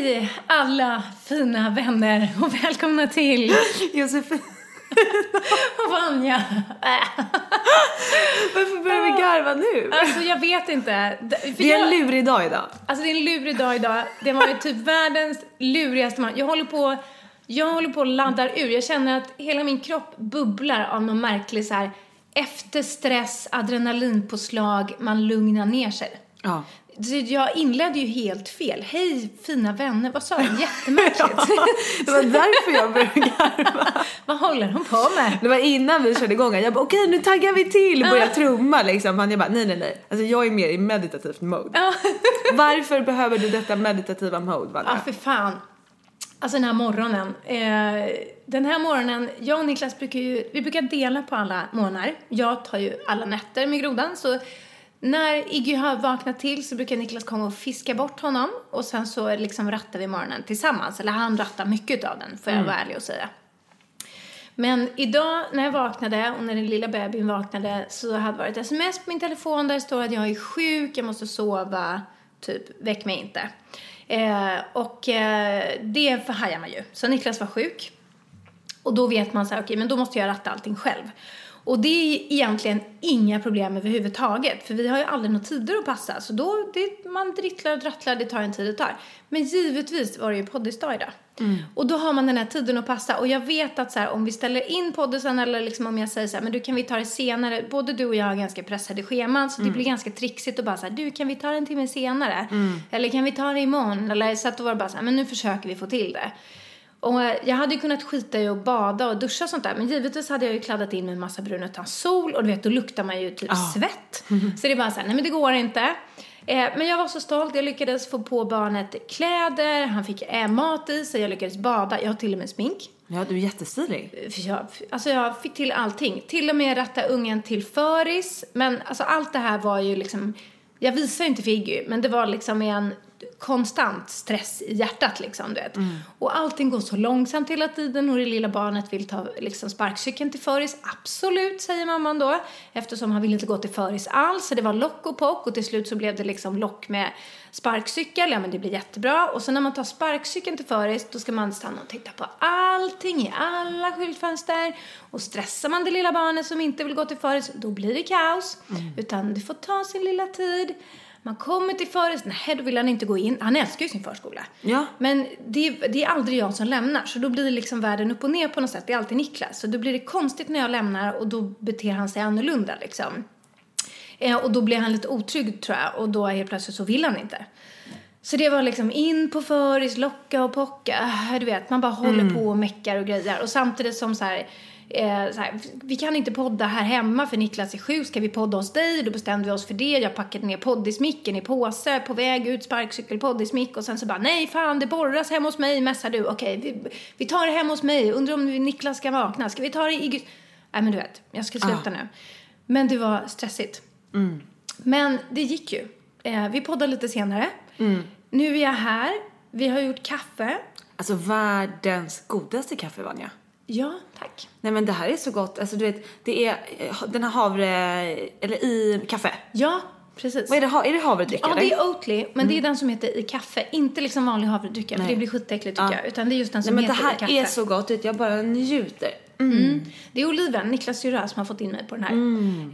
Hej alla fina vänner och välkomna till Josefin, och Vanja. varför börjar vi garva nu? Alltså jag vet inte. För Det är en lurig dag idag. Alltså det är en lurig dag idag. Det var ju typ världens lurigaste man. Jag håller på, jag håller på att laddar ur. Jag känner att hela min kropp bubblar av någon märklig så här efter stress, adrenalinpåslag, man lugnar ner sig. Ja. Jag inledde ju helt fel. Hej fina vänner, vad sa jag? Jättemärkligt. Det var därför jag började garva. vad håller de på med? Det var innan vi körde igång. Jag bara okej nu taggar vi till. Började trumma liksom. Han jag bara nej nej nej. Alltså jag är mer i meditativt mode. Ja. Varför behöver du detta meditativa mode Vanja? Ja, för fan. Alltså den här morgonen. Eh, den här morgonen, jag och Niklas brukar ju, vi brukar dela på alla morgnar. Jag tar ju alla nätter med grodan, så när Iggy har vaknat till så brukar Niklas komma och fiska bort honom och sen så liksom rattar vi morgonen tillsammans. Eller han rattar mycket av den, får jag vara ärlig och säga. Men idag när jag vaknade och när den lilla bebisen vaknade så hade det varit sms på min telefon där det står att jag är sjuk, jag måste sova, typ väck mig inte. Eh, och eh, det förhajar man ju. Så Niklas var sjuk. Och då vet man så här, okej men då måste jag ratta allting själv. Och det är egentligen inga problem överhuvudtaget. För vi har ju aldrig några tider att passa. Så då, det, man drittlar och drattlar, det tar en tid det tar. Men givetvis var det ju poddisdag idag. Och då har man den här tiden att passa. Och jag vet att så här, om vi ställer in poddisen eller liksom om jag säger så här, men du kan vi ta det senare. Både du och jag har ganska pressade scheman så det blir ganska trixigt att bara så här, du kan vi ta det en timme senare? Eller kan vi ta det imorgon? Eller så att då var det bara så här, men nu försöker vi få till det. Och jag hade ju kunnat skita i att bada och duscha och sånt där. Men givetvis hade jag ju kladdat in med en massa brun utan sol. Och du vet, då luktar man ju typ svett. Så det är bara så här, nej men det går inte. Eh, men jag var så stolt. Jag lyckades få på barnet kläder. Han fick eh, mat i sig. Jag lyckades bada. Jag har till och med smink. Ja du är jättestilig. Jag, alltså jag fick till allting. Till och med ratta ungen till föris. Men alltså allt det här var ju liksom... Jag visar inte för Iggy, men det var liksom en konstant stress i hjärtat liksom, du vet. Och allting går så långsamt hela tiden och det lilla barnet vill ta liksom sparkcykeln till föris. Absolut, säger mamman då. Eftersom han ville inte gå till föris alls. Så det var lock och pock och till slut så blev det liksom lock med sparkcykel. Ja men det blir jättebra. Och så när man tar sparkcykeln till föris då ska man stanna och titta på allting i alla skyltfönster. Och stressar man det lilla barnet som inte vill gå till föris då blir det kaos. Utan det får ta sin lilla tid. Man kommer till föris, nej då vill han inte gå in. Han älskar ju sin förskola. Ja. Men det, det är aldrig jag som lämnar. Så då blir det liksom världen upp och ner på något sätt. Det är alltid Niklas. Så då blir det konstigt när jag lämnar och då beter han sig annorlunda liksom. Eh, och då blir han lite otrygg tror jag. Och då helt plötsligt så vill han inte. Så det var liksom in på föris, locka och pocka. Du vet, man bara håller Mm. på och meckar och grejer. Och samtidigt som så här, eh, här, vi kan inte podda här hemma för Niklas är sjuk. Ska vi podda hos dig? Då bestämde vi oss för det. Jag packade ner poddismicken i påse, på väg ut, sparkcykel, poddismick. Och sen så bara, nej fan det borras hemma hos mig, mässar du. Okej, vi, vi tar det hemma hos mig. Undrar om Niklas ska vakna. Ska vi ta det i... Nej men du vet, jag ska sluta nu. Men det var stressigt. Men det gick ju. Eh, vi poddade lite senare. Nu är jag här. Vi har gjort kaffe. Alltså världens godaste kaffe Vanja. Ja, tack. Nej men det här är så gott. Alltså du vet, det är eh, den här havre, eller i kaffe. Ja, precis. Vad är det, är det havredryck Ja, eller? det är Oatly, men det är den som heter i kaffe. Inte liksom vanlig havredryck, för Nej. det blir skitäckligt tycker Ja. jag. Utan det är just den Nej som men det heter i kaffe. här är så gott, jag bara njuter. Det är Oliven, Niklas syrra, som har fått in mig på den här.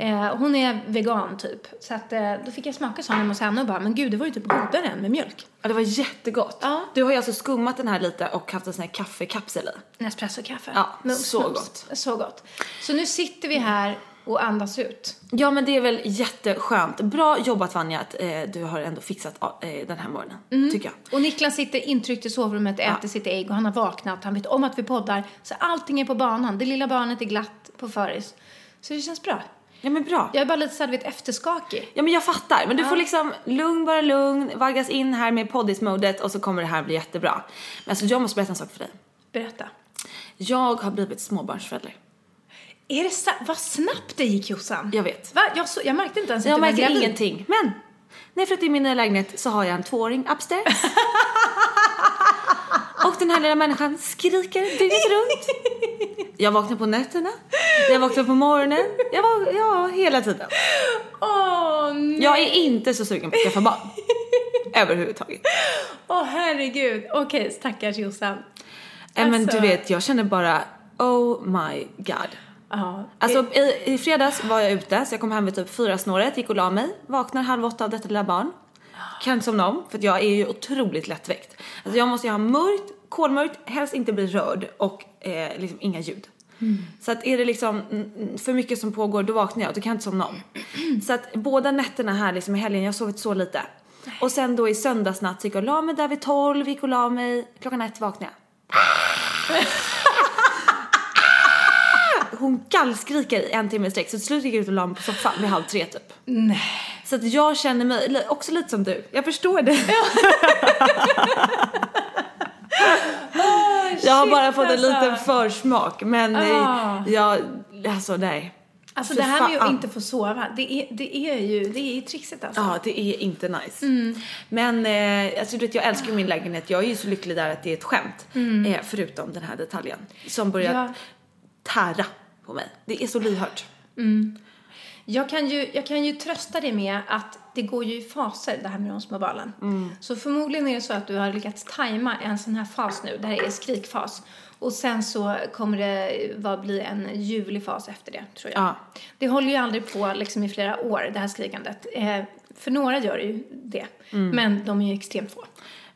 Eh, hon är vegan typ. Så att, eh, då fick jag smaka sån hemma hos henne och bara, men gud det var ju typ godare än med mjölk. Ja, det var jättegott. Ja. Du har ju alltså skummat den här lite och haft en sån här kaffekapsel i. Nespresso-kaffe. Ja, så gott. Så gott. Så nu sitter vi här och andas ut. Ja men det är väl jätteskönt. Bra jobbat Vanja att eh, du har ändå fixat eh, den här morgonen. Tycker jag. Och Niklas sitter intryckt i sovrummet, äter sitt ägg och han har vaknat. Han vet om att vi poddar. Så allting är på banan. Det lilla barnet är glatt på föris. Så det känns bra. Ja men bra. Jag är bara lite så här, du vet, efterskakig. Ja men jag fattar. Men du får liksom lugn bara lugn, vaggas in här med poddis-modet och så kommer det här bli jättebra. Men alltså jag måste berätta en sak för dig. Berätta. Jag har blivit småbarnsförälder. Är det sa- Vad snabbt det gick Jossan. Jag vet. Va? Jag, så, jag märkte inte ens att Jag du var märker gravid. ingenting. Men när jag flyttade in i min nya lägenhet så har jag en tvååring upstairs. och den här lilla människan skriker dygnet runt. Jag vaknar på nätterna, jag vaknar på morgonen, jag var, ja hela tiden. Åh nej. Jag är inte så sugen på att skaffa barn. Överhuvudtaget. Åh herregud. Okej, stackars Jossan. Eh, Men Alltså- du vet, jag känner bara oh my god. Ja. Alltså i, i fredags var jag ute så jag kom hem vid typ fyra snåret, gick och la mig, vaknar halv åtta av detta lilla barn. Kan somna om för jag är ju otroligt lättväckt. Alltså jag måste ju ha mörkt, kolmörkt, helst inte bli rörd och eh, liksom inga ljud. Så att är det liksom mm, för mycket som pågår då vaknar jag och då kan jag inte somna om. Så att båda nätterna här liksom i helgen, jag har sovit så lite. Och sen då i söndagsnatt så gick jag och la mig där vid tolv, gick och la mig, klockan ett vaknade jag. Hon gallskriker i en timme i sträck så till slut gick jag ut och la mig på soffan vid halv tre typ. Nej. Så att jag känner mig också lite som du. Jag förstår det. jag har bara fått en alltså. liten försmak men Ah. eh, jag, alltså nej. Alltså Fy det här med att inte få sova, det är, det är ju, det är ju trixigt alltså. Ja, det är inte nice. Mm. Men eh, alltså, du vet, jag älskar min lägenhet. Jag är ju så lycklig där att det är ett skämt. Eh, förutom den här detaljen som börjar Mm. Ja. Tära på mig. Det är så lyhört. Jag kan, ju, jag kan ju trösta dig med att det går ju i faser det här med de små barnen. Mm. Så förmodligen är det så att du har lyckats tajma en sån här fas nu, där det är skrikfas. Och sen så kommer det vara, bli en ljuvlig fas efter det, tror jag. Ja. Det håller ju aldrig på liksom i flera år, det här skrikandet. Eh, för några gör det ju det, Mm. men de är ju extremt få.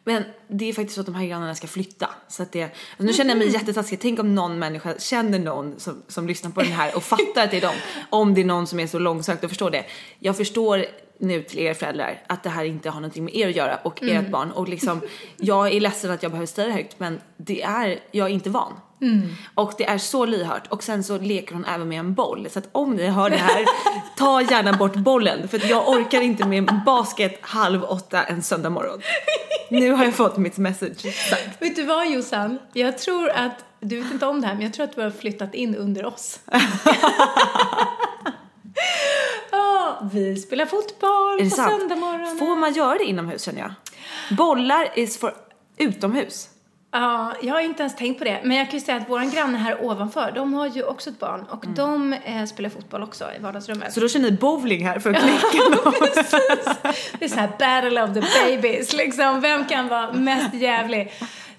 Men det är faktiskt så att de här grannarna ska flytta. Så att det, alltså nu känner jag mig jättetaskig. Tänk om någon människa känner någon som, som lyssnar på den här och fattar att det är dem. Om det är någon som är så långsökt och förstår det. Jag förstår nu till er föräldrar att det här inte har någonting med er att göra och ert barn. Och liksom, jag är ledsen att jag behöver säga det högt men det är, jag är inte van. Och det är så lyhört. Och sen så leker hon även med en boll. Så att om ni hör det här, ta gärna bort bollen. För jag orkar inte med basket halv åtta en söndag morgon. Nu har jag fått mitt message sagt. Vet du vad Jossan? Jag tror att, du vet inte om det här, men jag tror att du har flyttat in under oss. Ja, vi spelar fotboll på sant? söndagmorgonen. Får man göra det inomhus känner jag? Bollar is for utomhus. Ja, jag har inte ens tänkt på det. Men jag kan ju säga att våran granne här ovanför, de har ju också ett barn och de eh, spelar fotboll också i vardagsrummet. Mm. Så då kör ni bowling här för att knäcka någon. Det är så här battle of the babies, liksom. Vem kan vara mest jävlig?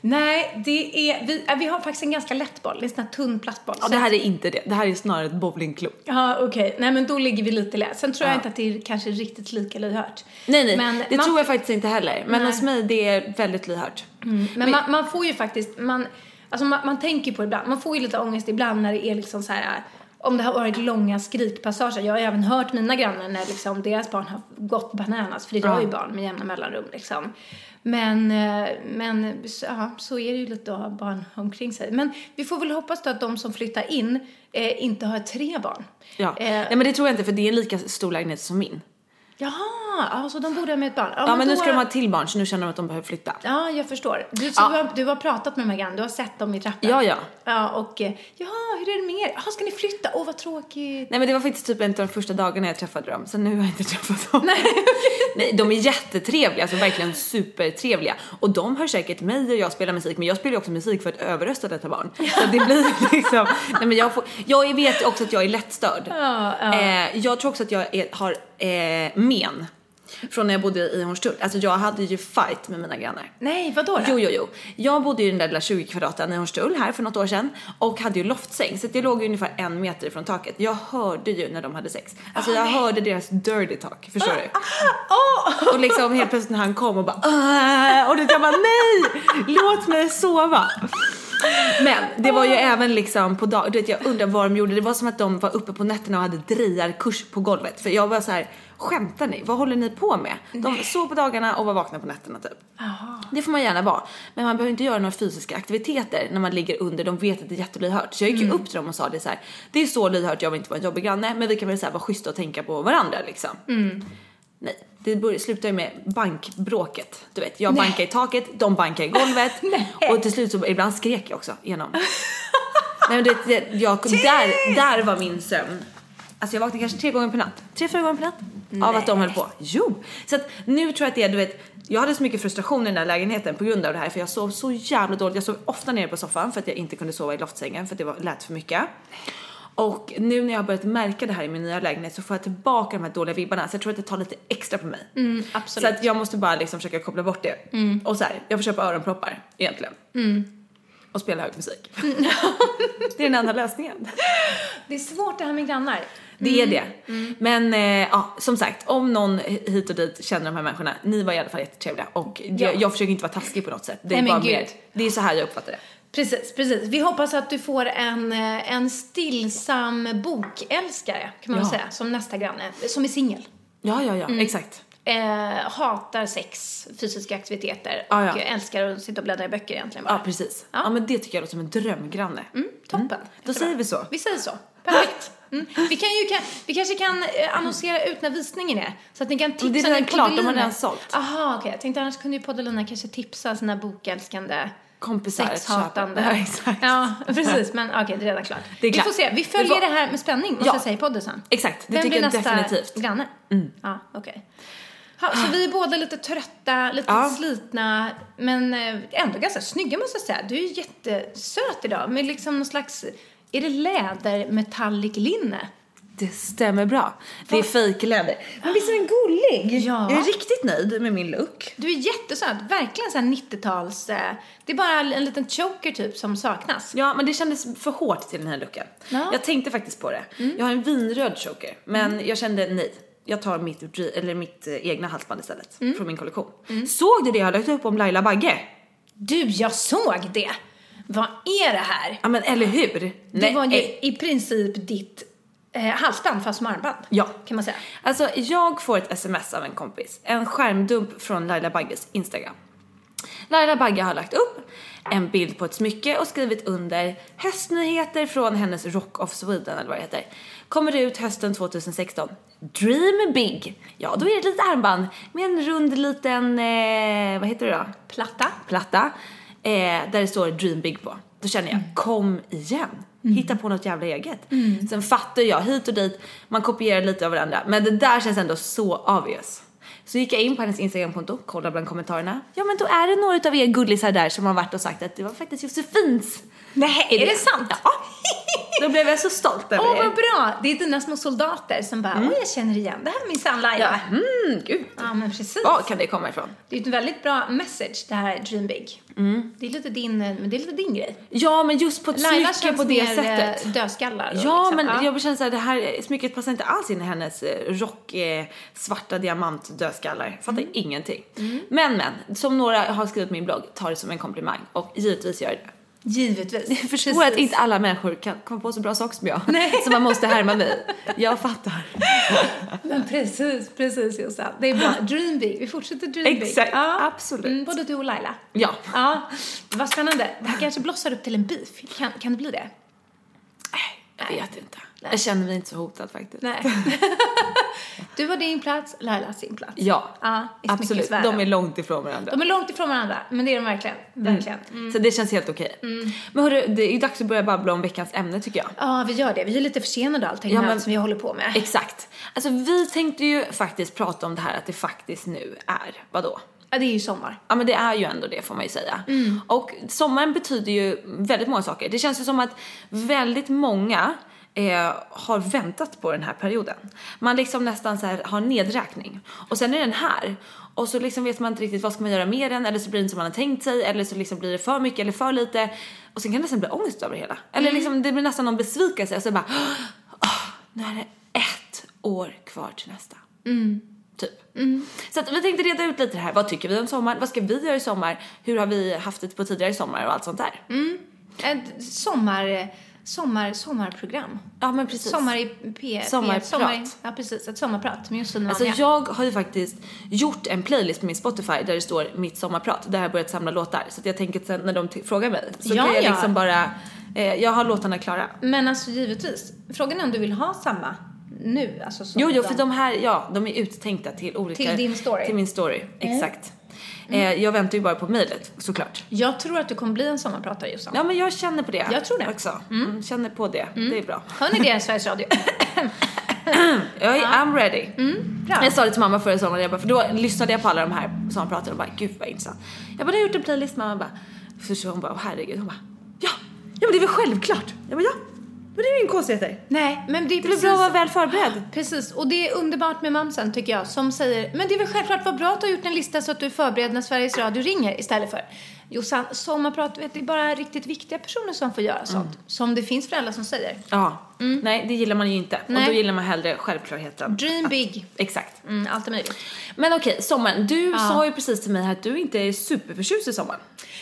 Nej, det är, vi, äh, vi har faktiskt en ganska lätt boll, en sån här tunn plastboll. Ja, det här är inte det. Det här är snarare ett bowlingklot. Ja, okej. Nej, men då ligger vi lite lätt. Sen tror jag Ja. inte att det är kanske riktigt lika lyhört. Nej, nej, Men det man- tror jag faktiskt inte heller. Men Nej. hos mig det är väldigt lyhört. Men, man, man får ju faktiskt, man, alltså man, man tänker på det ibland, man får ju lite ångest ibland när det är liksom så här om det har varit långa skrikpassager. Jag har även hört mina grannar när liksom deras barn har gått bananas, för det gör ju barn med jämna mellanrum liksom. Men, eh, men så- ja, så är det ju lite att ha barn omkring sig. Men vi får väl hoppas då att de som flyttar in eh, inte har tre barn. Ja. Eh, Nej men det tror jag inte för det är en lika stor lägenhet som min. Jaha, alltså de bor där med ett barn. Ja, men nu då- ska de ha ett till barn så nu känner de att de behöver flytta. Ja, jag förstår. Du, så Ja. du, har, du har pratat med de här grannarna, du har sett dem i trappan? Ja, ja. Ja, och eh, ja, hur är det med er? Jaha, ska ni flytta? Åh, vad tråkigt. Nej men det var faktiskt typ en av de första dagarna jag träffade dem, så nu har jag inte träffat dem. Nej. Nej, de är jättetrevliga, alltså verkligen supertrevliga. Och de hör säkert mig och jag spelar musik, men jag spelar ju också musik för att överrösta detta barn. Så det blir liksom, nej men jag får, jag vet också att jag är lättstörd. Ja, ja. Eh, jag tror också att jag är, har eh, men. Från när jag bodde i Hornstull. Alltså jag hade ju fight med mina grannar. Nej, vadå då? Jo, jo, jo. Jag bodde ju i den där lilla 20 kvadraten i Hornstull här för något år sedan och hade ju loftsäng så jag låg ju ungefär en meter ifrån taket. Jag hörde ju när de hade sex. Alltså jag hörde deras dirty talk, förstår du? Och liksom helt plötsligt när han kom och bara "Åh!" och då jag bara nej, låt mig sova. Men det var ju även liksom på dag, du vet jag undrar vad de gjorde. Det var som att de var uppe på nätterna och hade drejarkurs på golvet. För jag var så här, skämtar ni? Vad håller ni på med? De sov på dagarna och var vakna på nätterna typ. Det får man gärna vara. Men man behöver inte göra några fysiska aktiviteter när man ligger under. De vet att det är jättelyhört. Så jag gick ju upp till dem och sa det så här. Det är så lyhört, jag vill inte vara en jobbig granne. Men vi kan väl så här vara schyssta och tänka på varandra liksom. Nej, det började, slutade ju med bankbråket. Du vet, jag bankar i taket, de bankar i golvet. och till slut så ibland skrek jag också igenom. Nej men du vet, jag, där, där var min sömn. Alltså jag vaknade kanske tre gånger per natt. Tre, fyra gånger per natt. Av att de höll på. Jo! Så att nu tror jag att det är, du vet, jag hade så mycket frustration i den där lägenheten på grund av det här för jag sov så jävla dåligt. Jag sov ofta nere på soffan för att jag inte kunde sova i loftsängen för att det var, lät för mycket. Och nu när jag har börjat märka det här i min nya lägenhet så får jag tillbaka de här dåliga vibbarna så jag tror att det tar lite extra på mig. Mm, Så absolut. att jag måste bara liksom försöka koppla bort det. Och så här, jag får köpa öronproppar egentligen. Och spela hög musik. det är den enda lösningen. Det är svårt det här med grannar. Det är det. Men eh, ja, som sagt, om någon hit och dit känner de här människorna, ni var i alla fall jättetrevliga och Ja. jag, jag försöker inte vara taskig på något sätt. Det är Nej, bara mer, det är så här jag uppfattar det. Precis, precis. Vi hoppas att du får en, eh, en stillsam bokälskare, kan man väl Ja. säga, som nästa granne, som är singel. Ja, ja, ja, exakt. Eh, hatar sex, fysiska aktiviteter Ja, ja. och älskar att sitta och bläddra i böcker egentligen bara. Ja, precis. Ja. men det tycker jag låter som en drömgranne. Mm, toppen. Då Jättebra. säger vi så. Vi säger så. Perfekt. Mm. Vi, kan ju, kan, vi kanske kan eh, annonsera ut när visningen är. Så att ni kan tipsa det är redan klart, de har redan sålt. Aha, okej. Jag tänkte annars kunde ju Poddelina kanske tipsa sina bokälskande Kompisar sexhatande. Ja, exakt. Ja, precis. Men okej, det är redan klart. Det är vi klart. får se. Vi Vi följer får- det här med spänning, måste Ja. jag säga i podden sen. Exakt, det Vem tycker blir jag definitivt. Mm. granne? Ja, okej. Ja, så vi är båda lite trötta, lite Ja. slitna, men eh, ändå ganska snygga måste jag säga. Du är jättesöt idag med liksom någon slags, är det läder metallic linne? Det stämmer bra. Det är fejkläder. Men visst är den gullig? Ja. Jag är riktigt nöjd med min look. Du är jättesöt, verkligen så här 90-tals, eh, det är bara en liten choker typ som saknas. Ja, men det kändes för hårt till den här looken. Ja. Mm. Jag tänkte faktiskt på det. Jag har en vinröd choker, men jag kände nej. Jag tar mitt, eller mitt eh, egna halsband istället Mm. från min kollektion. Såg du det jag lagt upp om Laila Bagge? Du, jag såg det! Vad är det här? Ja men eller hur? Det var ju eh, i princip ditt eh, halsband fast med armband. Ja. Kan man säga. Alltså jag får ett sms av en kompis, en skärmdump från Laila Bagges Instagram. Laila Bagge har lagt upp en bild på ett smycke och skrivit under höstnyheter från hennes Rock of Sweden eller vad det heter. Kommer ut hösten 2016. Dream big! Ja, då är det ett litet armband med en rund liten, eh, vad heter det då? Platta. Platta. Eh, där det står Dream big på. Då känner jag, kom igen! Hitta på något jävla eget. Sen fattar jag hit och dit, man kopierar lite av varandra. Men det där känns ändå så obvious. Så gick jag in på hennes Instagramkonto, kollade bland kommentarerna. Ja men då är det några av er gullisar där som har varit och sagt att det var faktiskt Josefins Nej, är det sant? Ja. Då blev jag så stolt över Åh, vad bra! Det är dina små soldater som bara, åh, jag känner igen det här är minsann Laila. Ja, mm, gud. Ja, men precis. Var kan det komma ifrån? Det är ett väldigt bra message, det här Dream Big. Det är lite din, eh, men det är lite din grej. Ja men just på ett Laila smycke känns på det mer sättet. eh, dödskallar. och Ja, liksom, men jag känner såhär, det här smycket passar inte alls in i hennes eh, rock, eh, svarta diamant dödskallar. Fattar ingenting. Men men, som några har skrivit på min blogg, ta det som en komplimang och givetvis gör det. Givetvis. Jag förstår att inte alla människor kan komma på så bra saker som jag. Nej. Så man måste härma mig. Jag fattar. Men precis, precis Jossan. Det är bra. Dream big. Vi fortsätter dream big. Exakt, absolut. Mm, både du och Laila. Ja. Ja, vad spännande. Det här kanske blossar upp till en beef. Kan, kan det bli det? Jag vet inte. Jag känner mig inte så hotad faktiskt. Nej. du har din plats, Laila har sin plats. Ja, i absolut. De är långt ifrån varandra. De är långt ifrån varandra, men det är de verkligen. Verkligen. Mm. Så det känns helt okej. Men hörru, det är ju dags att börja babbla om veckans ämne tycker jag. Ja, vi gör det. Vi är lite försenade och allting Ja, men- allt som vi håller på med. Exakt. Alltså vi tänkte ju faktiskt prata om det här att det faktiskt nu är, vadå? Ja, det är ju sommar. Ja men det är ju ändå det får man ju säga. Och sommaren betyder ju väldigt många saker. Det känns ju som att väldigt många eh, har väntat på den här perioden. Man liksom nästan så här har nedräkning. Och sen är den här. Och så liksom vet man inte riktigt vad ska man göra med den eller så blir det inte som man har tänkt sig eller så liksom blir det för mycket eller för lite. Och sen kan det nästan bli ångest över det hela. Eller liksom det blir nästan någon besvikelse och så bara "Åh, nu är det ett år kvar till nästa. Typ. Så att vi tänkte reda ut lite det här. Vad tycker vi om sommar? Vad ska vi göra i sommar? Hur har vi haft det på tidigare sommar och allt sånt där? Ett sommar, sommar, sommarprogram. Ja men precis. Sommar i P... Sommarprat. Sommar, ja, precis. Ett sommarprat med och Alltså jag har ju faktiskt gjort en playlist på min Spotify där det står mitt sommarprat. Där jag har börjat samla låtar. Så att jag tänker att sen när de frågar mig så Ja, kan jag ja. liksom bara, eh, jag har låtarna klara. Men alltså givetvis. Frågan är om du vill ha samma nu? Alltså, Jo, jo, de- för de här, ja, de är uttänkta till olika... Till din story. Till min story, exakt. Eh, jag väntar ju bara på mejlet, såklart. Jag tror att du kommer bli en sommarpratare Jossan. Ja, men jag känner på det. Jag tror det. Också. Mm. Känner på det. Det är bra. Hör ni det Sveriges Radio? Jag är, I'm ready. Bra. Jag sa det till mamma förra sommaren, jag bara, för då lyssnade jag på alla de här som pratade och bara, gud vad intressant. Jag bara, jag har gjort en playlist, mamma bara, så hon bara, herregud, hon bara, ja, ja men det är väl självklart. Jag bara, ja, men det är ju inga konstigheter. Nej, men det är Det precis... bra att vara väl förberedd. Precis, och det är underbart med mamsen tycker jag som säger Men det är väl självklart vad bra att du har gjort en lista så att du är förberedd när Sveriges Radio ringer istället för Jossan, sommarprat, vet, det är bara riktigt viktiga personer som får göra sånt. Som det finns föräldrar som säger. Ja, nej det gillar man ju inte. Nej. Och då gillar man hellre självklarheten. Dream big. Exakt. Mm, allt är möjligt. Men okej, sommaren. Du sa ju precis till mig att du inte är superförtjust i sommaren.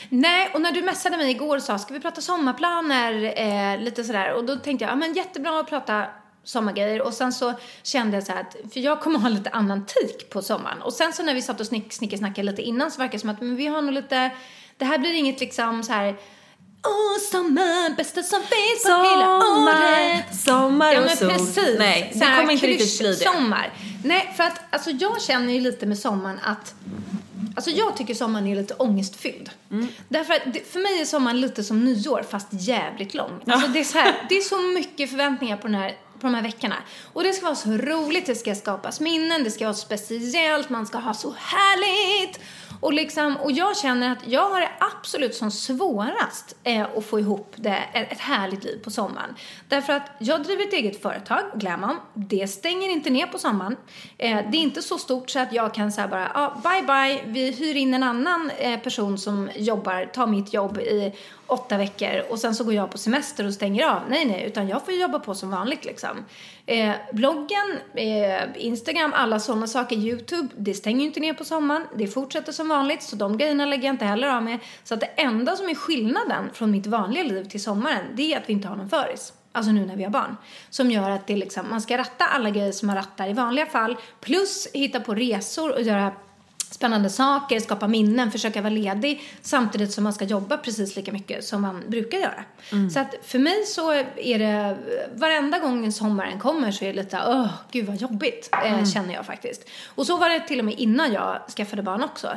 Nej, och när du messade mig igår och sa ska vi prata sommarplaner, eh, lite sådär. Och då tänkte jag, ja men jättebra att prata sommargrejer. Och sen så kände jag så här att, för jag kommer ha lite annan take på sommaren. Och sen så när vi satt och snick, snickesnackade lite innan så verkar det som att men vi har nog lite, det här blir inget liksom så här Åh, sommar, bästa som finns på hela året. sommar Ja och men sol. precis. Nej, det kommer inte riktigt bli det. Sommar. Nej, för att alltså jag känner ju lite med sommaren att Alltså jag tycker sommaren är lite ångestfylld. Mm. Därför att det, för mig är sommaren lite som nyår fast jävligt lång. Alltså det, är så här, det är så mycket förväntningar på, den här, på de här veckorna. Och det ska vara så roligt, det ska skapas minnen, det ska vara speciellt, man ska ha så härligt. Och, liksom, och jag känner att jag har det absolut som svårast eh, att få ihop det, ett, härligt liv på sommaren. Därför att jag driver ett eget företag, Glamon. Det stänger inte ner på sommaren. Eh, det är inte så stort så att jag kan säga bara, ah, bye bye, vi hyr in en annan eh, person som jobbar, tar mitt jobb i åtta veckor och sen så går jag på semester och stänger av. Nej, nej, utan jag får jobba på som vanligt liksom. Eh, bloggen, eh, Instagram, alla sådana saker, YouTube, det stänger ju inte ner på sommaren. Det fortsätter som vanligt, så de grejerna lägger jag inte heller av med. Så att det enda som är skillnaden från mitt vanliga liv till sommaren, det är att vi inte har någon föris. Alltså nu när vi har barn. Som gör att det liksom, man ska ratta alla grejer som man rattar i vanliga fall. Plus hitta på resor och göra spännande saker, skapa minnen, försöka vara ledig samtidigt som man ska jobba precis lika mycket som man brukar göra. Så att för mig så är det, varenda gång sommaren kommer så är det lite, åh, gud vad jobbigt, eh, känner jag faktiskt. Och så var det till och med innan jag skaffade barn också.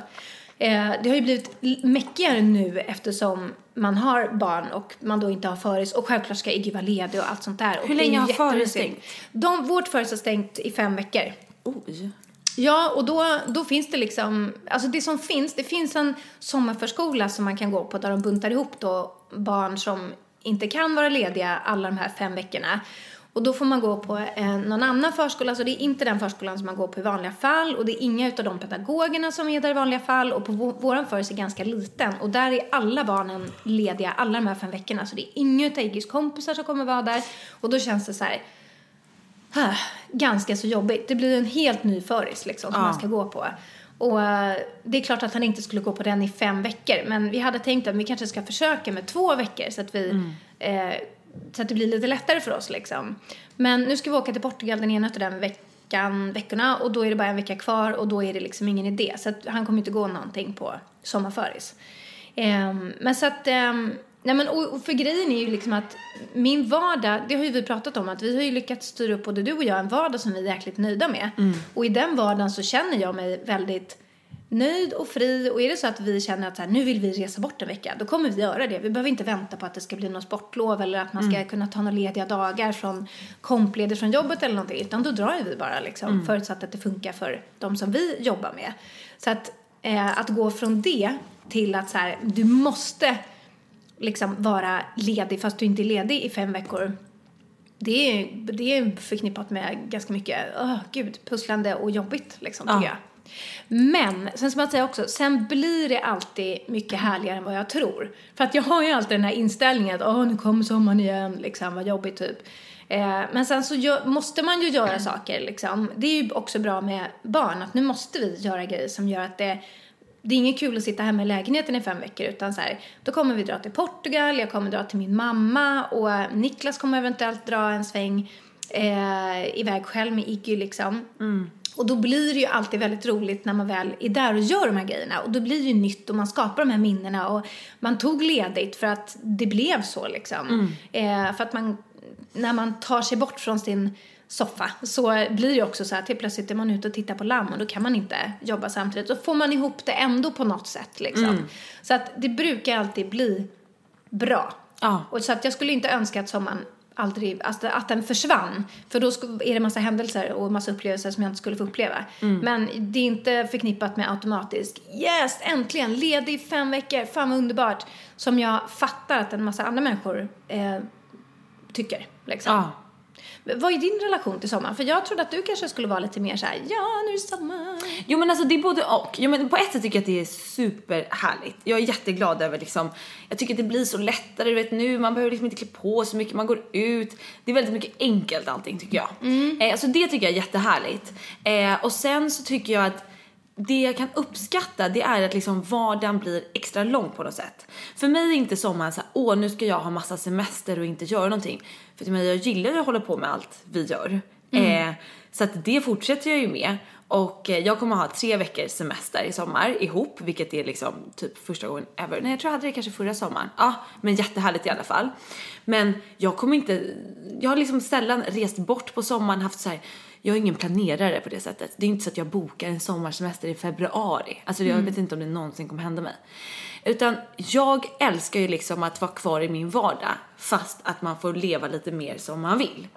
Eh, det har ju blivit mäckigare nu eftersom man har barn och man då inte har föris och självklart ska Iggy vara ledig och allt sånt där. Och Hur är länge har föris stängt? De, vårt föris har stängt i fem veckor. Oj. Ja, och då, då finns det liksom, alltså det som finns, det finns en sommarförskola som man kan gå på där de buntar ihop då barn som inte kan vara lediga alla de här fem veckorna. Och då får man gå på en, någon annan förskola, så det är inte den förskolan som man går på i vanliga fall. Och det är inga utav de pedagogerna som är där i vanliga fall. Och på vår, våran föris är ganska liten. Och där är alla barnen lediga alla de här fem veckorna. Så det är inga utav Iggys kompisar som kommer vara där. Och då känns det så här Ah, ganska så jobbigt. Det blir en helt ny föris liksom som Ja. man ska gå på. Och eh, det är klart att han inte skulle gå på den i fem veckor. Men vi hade tänkt att vi kanske ska försöka med två veckor så att vi eh, så att det blir lite lättare för oss liksom. Men nu ska vi åka till Portugal den ena av den veckan, veckorna och då är det bara en vecka kvar och då är det liksom ingen idé. Så att han kommer inte gå någonting på sommarföris. Ehm, men så att, ehm, nej men och, och för grejen är ju liksom att min vardag, det har ju vi pratat om att vi har ju lyckats styra upp både du och jag en vardag som vi är jäkligt nöjda med. Och i den vardagen så känner jag mig väldigt nöjd och fri och är det så att vi känner att så här, nu vill vi resa bort en vecka, då kommer vi göra det. Vi behöver inte vänta på att det ska bli något sportlov eller att man ska kunna ta några lediga dagar från kompledigt från jobbet eller någonting, utan då drar vi bara liksom, förutsatt att det funkar för de som vi jobbar med. Så att, eh, att gå från det till att så här, du måste liksom vara ledig fast du inte är ledig i fem veckor. Det är, det är förknippat med ganska mycket, oh, gud, pusslande och jobbigt liksom tycker Ja. jag. Men, sen ska man säga också, sen blir det alltid mycket härligare än vad jag tror. För att jag har ju alltid den här inställningen att åh, nu kommer sommaren igen, liksom, vad jobbigt typ. Eh, men sen så gör, måste man ju göra saker liksom. Det är ju också bra med barn, att nu måste vi göra grejer som gör att det det är inget kul att sitta hemma i lägenheten i fem veckor utan så här, då kommer vi dra till Portugal, jag kommer dra till min mamma och Niklas kommer eventuellt dra en sväng eh, iväg själv med Iggy liksom. Och då blir det ju alltid väldigt roligt när man väl är där och gör de här grejerna. Och då blir det ju nytt och man skapar de här minnena och man tog ledigt för att det blev så liksom. Eh, för att man, när man tar sig bort från sin soffa så blir det också så att till plötsligt är man ute och tittar på lamm och då kan man inte jobba samtidigt. Så får man ihop det ändå på något sätt liksom. Så att det brukar alltid bli bra. Ja. Och så att jag skulle inte önska att sommaren aldrig, alltså att den försvann. För då är det massa händelser och massa upplevelser som jag inte skulle få uppleva. Men det är inte förknippat med automatisk, yes, äntligen, ledig fem veckor, fan vad underbart. Som jag fattar att en massa andra människor eh, tycker. Liksom. Ja. Vad är din relation till sommaren? För jag trodde att du kanske skulle vara lite mer så här, ja nu är det sommar. Jo men alltså det är både och. Jo, men på ett sätt tycker jag att det är superhärligt. Jag är jätteglad över liksom, jag tycker att det blir så lättare, du vet nu, man behöver liksom inte klä på så mycket, man går ut. Det är väldigt mycket enkelt allting tycker jag. Eh, alltså det tycker jag är jättehärligt. Eh, och sen så tycker jag att det jag kan uppskatta det är att liksom vardagen blir extra lång på något sätt. För mig är inte sommaren så här, åh nu ska jag ha massa semester och inte göra någonting. För till mig, jag gillar ju att hålla på med allt vi gör. Eh, så att det fortsätter jag ju med. Och eh, jag kommer ha tre veckors semester i sommar ihop, vilket är liksom typ första gången ever. Nej jag tror jag hade det kanske förra sommaren. Ja, men jättehärligt i alla fall. Men jag kommer inte, jag har liksom sällan rest bort på sommaren, haft så här jag är ingen planerare på det sättet. Det är inte så att jag bokar en sommarsemester i februari. Alltså jag vet inte om det någonsin kommer hända mig. Utan jag älskar ju liksom att vara kvar i min vardag fast att man får leva lite mer som man vill.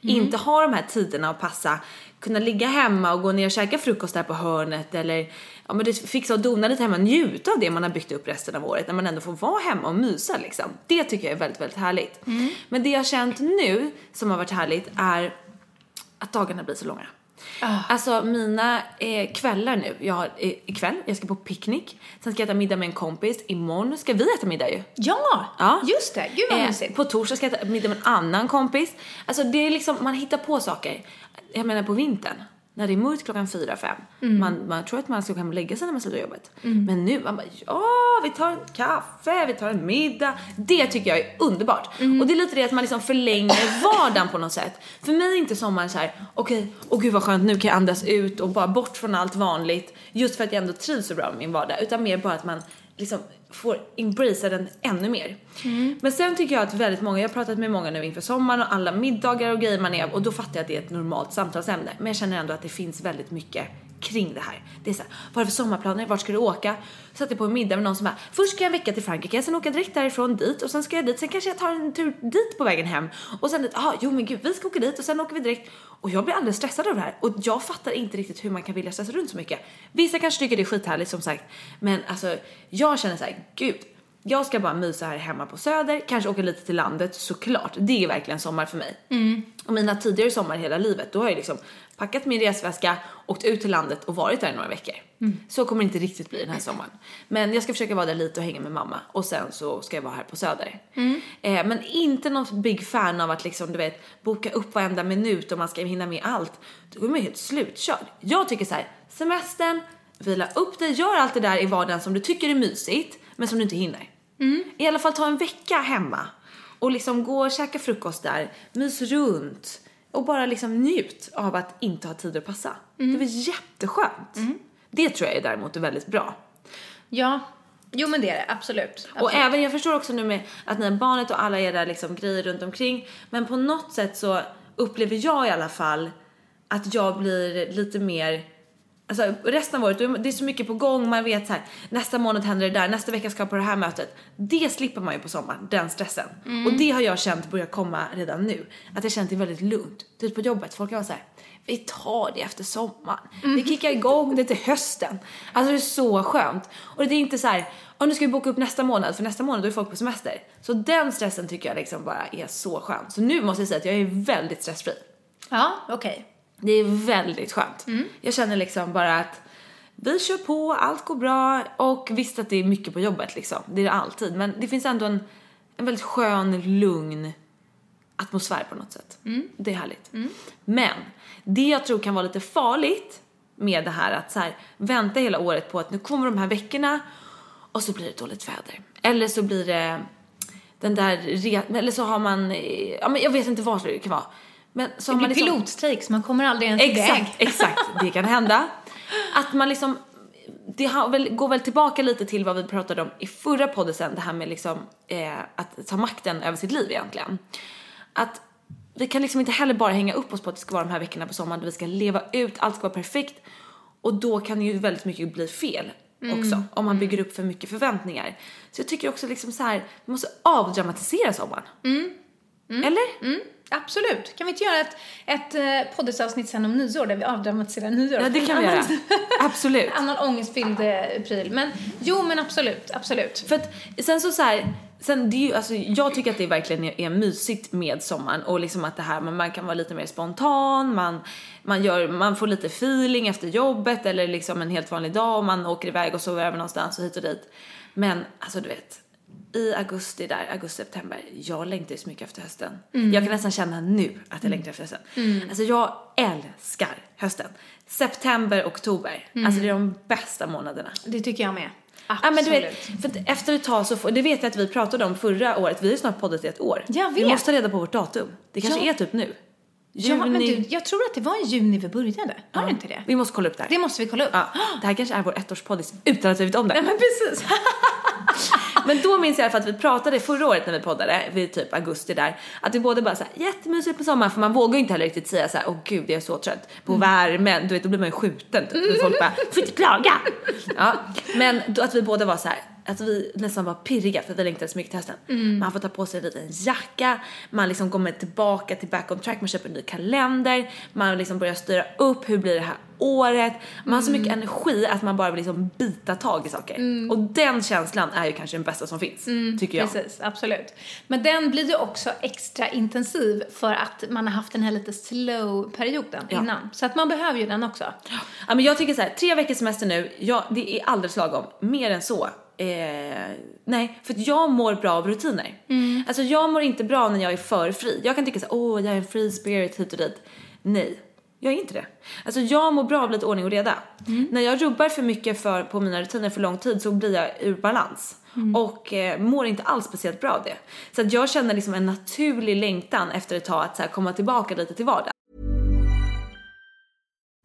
Inte ha de här tiderna att passa, kunna ligga hemma och gå ner och käka frukost där på hörnet eller ja men det fixa och dona lite hemma, njuta av det man har byggt upp resten av året när man ändå får vara hemma och mysa liksom. Det tycker jag är väldigt, väldigt härligt. Men det jag har känt nu som har varit härligt är att dagarna blir så långa. Alltså mina eh, kvällar nu, jag har eh, ikväll, jag ska på picknick, sen ska jag äta middag med en kompis, imorgon ska vi äta middag ju. Ja, Ja. just det. Gud vad Eh, mysigt. på torsdag ska jag äta middag med en annan kompis. Alltså det är liksom, man hittar på saker. Jag menar på vintern, när det är mörkt klockan fyra, fem. Mm. Man, man tror att man ska gå hem och lägga sig när man slutar jobbet. Men nu, man bara ja, vi tar en kaffe, vi tar en middag. Det tycker jag är underbart. Mm. Och det är lite det att man liksom förlänger vardagen på något sätt. För mig är inte sommaren så här: okej, åh gud vad skönt, nu kan jag andas ut och bara bort från allt vanligt. Just för att jag ändå trivs så bra med min vardag. Utan mer bara att man liksom får embracea den ännu mer. Men sen tycker jag att väldigt många, jag har pratat med många nu inför sommaren och alla middagar och grejer man är och då fattar jag att det är ett normalt samtalsämne. Men jag känner ändå att det finns väldigt mycket kring det här. Det är såhär, vad är det för sommarplaner? Vart ska du åka? Satt jag på en middag med någon som bara, först ska jag en vecka till Frankrike, sen åka direkt därifrån dit och sen ska jag dit, sen kanske jag tar en tur dit på vägen hem och sen dit, ah, jo men gud vi ska åka dit och sen åker vi direkt och jag blir alldeles stressad av det här och jag fattar inte riktigt hur man kan vilja stressa runt så mycket. Vissa kanske tycker det är skithärligt som sagt, men alltså jag känner så här, gud jag ska bara mysa här hemma på Söder, kanske åka lite till landet såklart. Det är verkligen sommar för mig. Och mina tidigare sommar hela livet, då har jag liksom packat min resväska, åkt ut till landet och varit där i några veckor. Så kommer det inte riktigt bli den här sommaren. Men jag ska försöka vara där lite och hänga med mamma och sen så ska jag vara här på Söder. Eh, men inte någon big fan av att liksom du vet boka upp varenda minut och man ska hinna med allt. Då går man ju helt slutkörd. Jag tycker så här, semestern vila upp dig, gör allt det där i vardagen som du tycker är mysigt men som du inte hinner. I alla fall ta en vecka hemma och liksom gå och käka frukost där, mys runt och bara liksom njut av att inte ha tid att passa. Det var jätteskönt. Det tror jag är däremot är väldigt bra. Ja, jo men det är det, absolut. Och absolut. även, jag förstår också nu med att ni har barnet och alla era liksom grejer runt omkring. Men på något sätt så upplever jag i alla fall att jag blir lite mer Alltså resten av året, det är så mycket på gång, man vet så här, nästa månad händer det där, nästa vecka ska jag på det här mötet. Det slipper man ju på sommaren, den stressen. Och det har jag känt börjar komma redan nu. Att jag känt det väldigt lugnt. Typ på jobbet, folk kan vara så här, vi tar det efter sommaren. Vi kickar igång det till hösten. Alltså det är så skönt. Och det är inte så här, "Ja, nu ska vi boka upp nästa månad, för nästa månad då är folk på semester. Så den stressen tycker jag liksom bara är så skön. Så nu måste jag säga att jag är väldigt stressfri. Ja, okej. Det är väldigt skönt. Jag känner liksom bara att vi kör på, allt går bra och visst att det är mycket på jobbet liksom. Det är det alltid. Men det finns ändå en, en väldigt skön, lugn atmosfär på något sätt. Det är härligt. Men det jag tror kan vara lite farligt med det här att så här, vänta hela året på att nu kommer de här veckorna och så blir det dåligt väder. Eller så blir det den där, re- eller så har man, ja men jag vet inte vad det kan vara. Men så Det man blir liksom, pilotstrejk så man kommer aldrig ens Exakt, iväg. exakt. Det kan hända. Att man liksom, det har väl, går väl tillbaka lite till vad vi pratade om i förra podden, det här med liksom eh, att ta makten över sitt liv egentligen. Att vi kan liksom inte heller bara hänga upp oss på att det ska vara de här veckorna på sommaren där vi ska leva ut, allt ska vara perfekt. Och då kan ju väldigt mycket bli fel också, om man bygger upp för mycket förväntningar. Så jag tycker också liksom så här, vi måste avdramatisera sommaren. Eller? Absolut. Kan vi inte göra ett, ett eh, poddavsnitt sen om nyår där vi avdramatiserar nyår? Ja, det kan vi göra. Absolut. Annan ångestfylld eh, pryl. Men jo, men absolut, absolut. För att sen så så här, sen det är ju, alltså jag tycker att det verkligen är, är mysigt med sommaren och liksom att det här, man, man kan vara lite mer spontan, man, man gör, man får lite feeling efter jobbet eller liksom en helt vanlig dag och man åker iväg och sover över någonstans och hit och dit. Men alltså du vet, i augusti där, augusti-september, jag längtar ju så mycket efter hösten. Jag kan nästan känna nu att jag längtar efter hösten. Alltså jag älskar hösten. September, oktober, alltså det är de bästa månaderna. Det tycker jag med. Ja Absolut. men du vet, för efter ett tag så får, det vet jag att vi pratade om förra året, vi har ju snart poddat i ett år. Jag Vi vet. måste ta reda på vårt datum. Det kanske Ja. är typ nu. Ja, men du, jag tror att det var i juni vi började. Var det inte det? Vi måste kolla upp det här. Det måste vi kolla upp. Ja, det här kanske är vår ettårspoddis utan att vi vet om det. Ja, men precis. Men då minns jag i alla fall att vi pratade förra året när vi poddade, vid typ augusti där, att vi båda bara såhär jättemysigt på sommaren för man vågar ju inte heller riktigt säga såhär, åh gud jag är så trött på Mm. värmen, du vet då blir man ju skjuten typ, för folk bara, får inte klaga! Ja, men då, att vi båda var så här att vi nästan var pirriga för vi längtade så mycket till hösten. Mm. Man får ta på sig en liten jacka, man liksom kommer tillbaka till back on track, man köper en ny kalender, man liksom börjar styra upp, hur blir det här året? Man har så mycket Mm. energi att man bara vill liksom bita tag i saker. Och den känslan är ju kanske den bästa som finns, tycker jag. Mm, Precis, absolut. Men den blir ju också extra intensiv för att man har haft den här lite slow-perioden Ja. innan. Så att man behöver ju den också. Ja men jag tycker så här, tre veckors semester nu, ja, det är alldeles lagom. Mer än så. Eh, nej, för att jag mår bra av rutiner. Alltså jag mår inte bra när jag är för fri. Jag kan tycka så här, åh jag är en free spirit hit och dit. Nej, jag är inte det. Alltså jag mår bra av lite ordning och reda. När jag rubbar för mycket för, på mina rutiner för lång tid så blir jag ur balans. Och eh, mår inte alls speciellt bra av det. Så att jag känner liksom en naturlig längtan efter ett tag att så komma tillbaka lite till vardagen.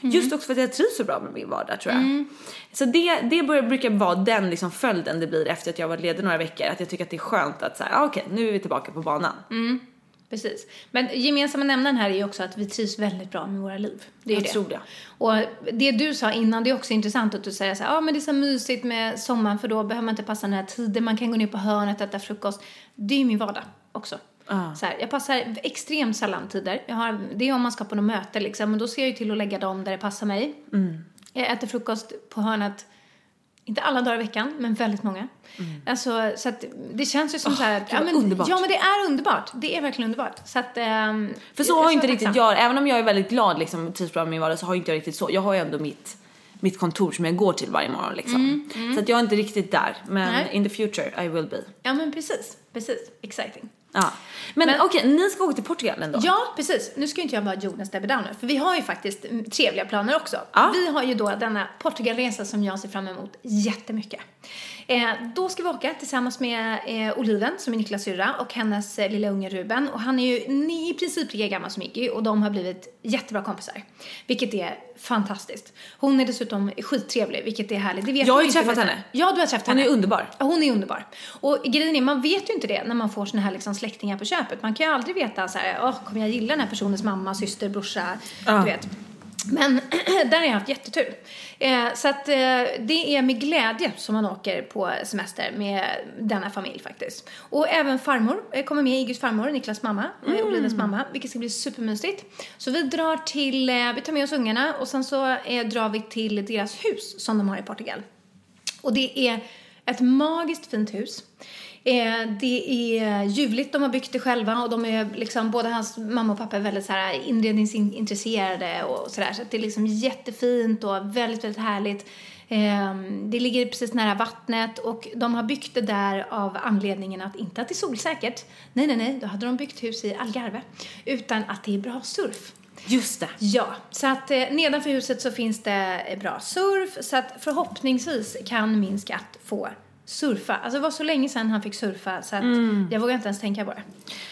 Just också för att jag trivs så bra med min vardag tror jag. Så det, det börjar, brukar vara den liksom följden det blir efter att jag varit ledig några veckor. Att jag tycker att det är skönt att säga, ah, okej nu är vi tillbaka på banan. Precis. Men gemensamma nämnaren här är ju också att vi trivs väldigt bra med våra liv. Det är Jag det. tror det. Och det du sa innan, det är också intressant att du säger så här, ah, men det är så mysigt med sommaren för då behöver man inte passa den här tiden, man kan gå ner på hörnet och äta frukost. Det är ju min vardag också. Så här, jag passar extremt sällan tider. Jag har, det är om man ska på något möte liksom, men då ser jag ju till att lägga dem där det passar mig. Jag äter frukost på hörnet, inte alla dagar i veckan, men väldigt många. Alltså, så att det känns ju som så här, vad men, underbart. Ja men det är underbart, det är verkligen underbart. Så att, ehm, För så jag- har jag ju inte riktigt tacksam. jag, även om jag är väldigt glad liksom bra med min vardag så har ju inte jag riktigt så. Jag har ju ändå mitt, mitt kontor som jag går till varje morgon liksom. Så att jag är inte riktigt där. Men Nej. in the future I will be. Ja men precis, precis, exciting. Ja. Men, Men- okej, ni ska åka till Portugal ändå? Ja, precis. Nu ska ju inte jag vara jordens Debbie Downer, för vi har ju faktiskt trevliga planer också. Ja. Vi har ju då denna Portugalresa som jag ser fram emot jättemycket. Eh, då ska vi åka tillsammans med eh, Oliven, som är Niklas syrra, och hennes eh, lilla unge Ruben. Och han är ju ni, i princip lika gammal som Iggy och de har blivit jättebra kompisar. Vilket är fantastiskt. Hon är dessutom skittrevlig, vilket är härligt. Det vet Jag har ju träffat henne. Ja, du har träffat Hon henne. är underbar. Hon är underbar. Och grejen är, man vet ju inte det när man får såna här liksom släktingar på köpet. Man kan ju aldrig veta så här, åh, kommer jag gilla den här personens mamma, syster, brorsa, du vet. Men där har jag haft jättetur. Eh, så att eh, det är med glädje som man åker på semester med denna familj faktiskt. Och även farmor eh, kommer med, Iggys farmor, Niklas mamma, mm. Olivens mamma, vilket ska bli supermysigt. Så vi drar till, eh, vi tar med oss ungarna och sen så eh, drar vi till deras hus som de har i Portugal. Och det är ett magiskt fint hus. Eh, det är ljuvligt, de har byggt det själva och de är liksom, både hans mamma och pappa är väldigt så här inredningsintresserade och sådär. Så att det är liksom jättefint och väldigt, väldigt härligt. Eh, det ligger precis nära vattnet och de har byggt det där av anledningen att, inte att det är solsäkert, nej, nej, nej, då hade de byggt hus i Algarve, utan att det är bra surf. Just det. Ja, så att eh, nedanför huset så finns det bra surf så att förhoppningsvis kan min skatt få surfa. Alltså det var så länge sedan han fick surfa så att jag vågar inte ens tänka på det.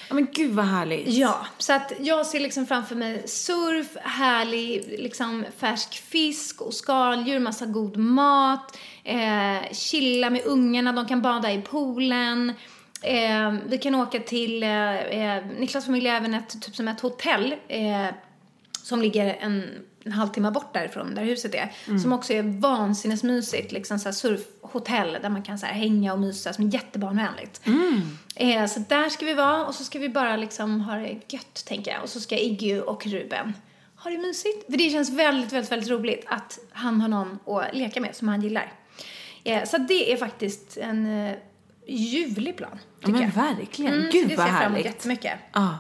Ja men gud vad härligt. Ja, så att jag ser liksom framför mig surf, härlig liksom färsk fisk och skaldjur, massa god mat, eh, chilla med ungarna, de kan bada i poolen. Eh, vi kan åka till, eh, eh, Niklas familj har även ett, typ som ett hotell eh, som ligger en, en halvtimme bort därifrån, där huset är. Som också är vansinnesmysigt, liksom så surfhotell där man kan så hänga och mysa, som är jättebarnvänligt. Eh, så där ska vi vara och så ska vi bara liksom ha det gött, tänker jag. Och så ska Iggy och Ruben ha det mysigt. För det känns väldigt, väldigt, väldigt roligt att han har någon att leka med som han gillar. Eh, så det är faktiskt en eh, ljuvlig plan, Ja, tycker men jag. verkligen. Mm, så gud det vad ser jag fram emot jättemycket. Ja.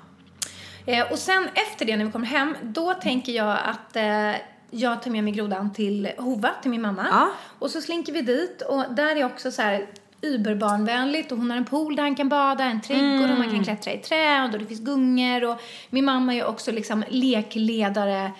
Eh, och sen efter det när vi kommer hem, då tänker jag att eh, jag tar med mig grodan till Hova, till min mamma. Ja. Och så slinker vi dit och där är också så här, überbarnvänligt och hon har en pool där han kan bada, en trädgård och man kan klättra i träd och det finns gungor och min mamma är också liksom lekledare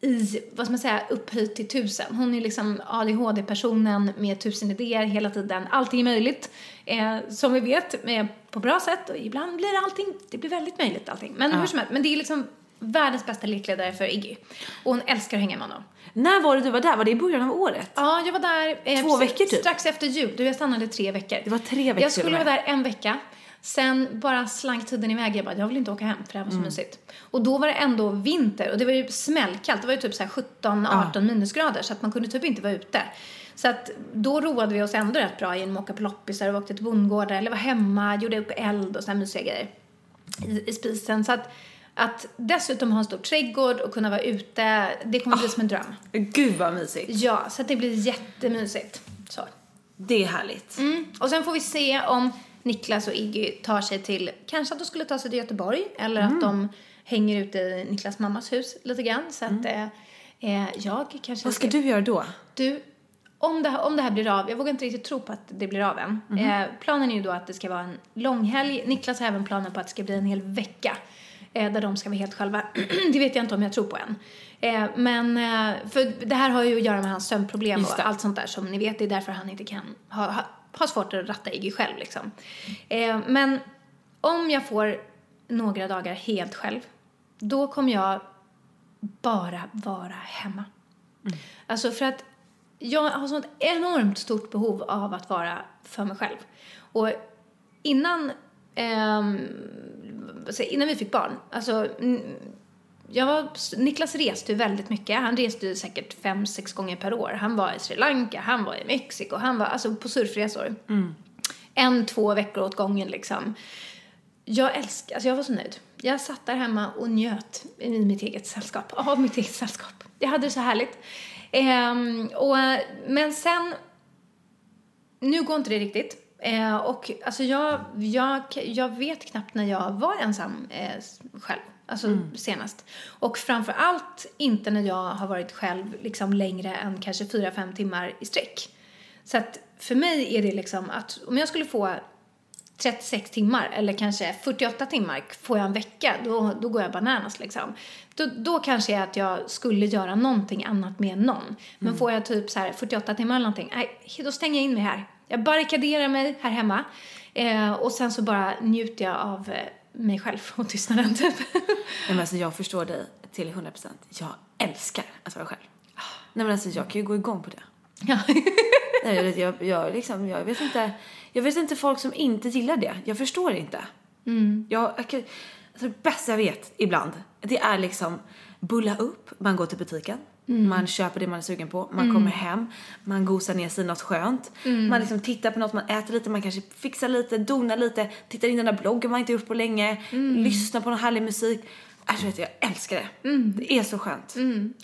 i, vad ska man säga, upphöjt till tusen. Hon är liksom ADHD-personen med tusen idéer hela tiden. Allting är möjligt, eh, som vi vet, eh, på bra sätt och ibland blir allting, det blir väldigt möjligt allting. Men hur som helst, men det är liksom världens bästa lekledare för Iggy. Och hon älskar att hänga med honom. När var det du var där? Var det i början av året? Ja, jag var där eh, Två veckor typ? strax efter jul. Du, jag stannade tre veckor. Det var tre veckor Jag skulle vara där en vecka. Sen bara slank tiden iväg. Jag bara, jag vill inte åka hem för det här var Mm. så mysigt. Och då var det ändå vinter och det var ju smällkallt. Det var ju typ så här 17-18 minusgrader så att man kunde typ inte vara ute. Så att då roade vi oss ändå rätt bra genom att åka på loppisar och åkte till bondgårdar eller var hemma, gjorde upp eld och sådana mysiga grejer i, i spisen. Så att, att dessutom ha en stor trädgård och kunna vara ute, det kommer bli som en dröm. Gud vad mysigt. Ja, så att det blir jättemysigt. Så. Det är härligt. Mm. Och sen får vi se om Niklas och Iggy tar sig till, kanske att de skulle ta sig till Göteborg eller Mm. att de hänger ute i Niklas mammas hus lite grann. Så att eh, eh, jag kanske... Mm. Vad ska du göra då? Du, om det, här- om det här blir av, jag vågar inte riktigt tro på att det blir av än. Mhm. Eh, planen är ju då att det ska vara en långhelg. Niklas har även planer på att det ska bli en hel vecka. Eh, där de ska vara helt själva. det vet jag inte om jag tror på än. Eh, men, eh, för det här har ju att göra med hans sömnproblem och allt sånt där som ni vet. Det är därför han inte kan, ha, ha, har svårt att ratta Iggy själv liksom. Eh, men om jag får några dagar helt själv, då kommer jag bara vara hemma. Alltså för att jag har sånt enormt stort behov av att vara för mig själv. Och innan, jag, innan vi fick barn, alltså mm, jag var, Niklas reste ju väldigt mycket. Han reste ju säkert fem, sex gånger per år. Han var i Sri Lanka, han var i Mexiko, han var alltså på surfresor. En, två veckor åt gången liksom. Jag älskar, alltså jag var så nöjd. Jag satt där hemma och njöt i mitt eget sällskap, av mitt eget sällskap. Jag hade det så härligt. Ehm, och, men sen, nu går inte det riktigt. Eh, och alltså jag, jag, jag vet knappt när jag var ensam eh, själv, alltså senast. Och framför allt inte när jag har varit själv liksom längre än kanske fyra fem timmar i sträck. Så att för mig är det liksom att om jag skulle få 36 timmar eller kanske 48 timmar får jag en vecka, då, då går jag bananas liksom. Då, då kanske är att jag skulle göra någonting annat med någon. Men får jag typ så här 48 timmar eller någonting, nej, då stänger jag in mig här. Jag barrikaderar mig här hemma eh, och sen så bara njuter jag av eh, mig själv och tystnaden typ. Nej, men alltså, jag förstår dig till 100%. Jag älskar att vara själv. Nej men alltså jag kan ju gå igång på det. ja. Nej, jag, jag, jag, liksom, jag vet inte. Jag vet inte folk som inte gillar det. Jag förstår inte. Jag, jag alltså det bästa jag vet ibland, det är liksom bulla upp. Man går till butiken, man köper det man är sugen på, man kommer hem, man gosar ner sig i något skönt. Man liksom tittar på något, man äter lite, man kanske fixar lite, donar lite, tittar in den där bloggen man inte gjort på länge, lyssnar på någon härlig musik. Alltså vet du, jag älskar det. Det är så skönt.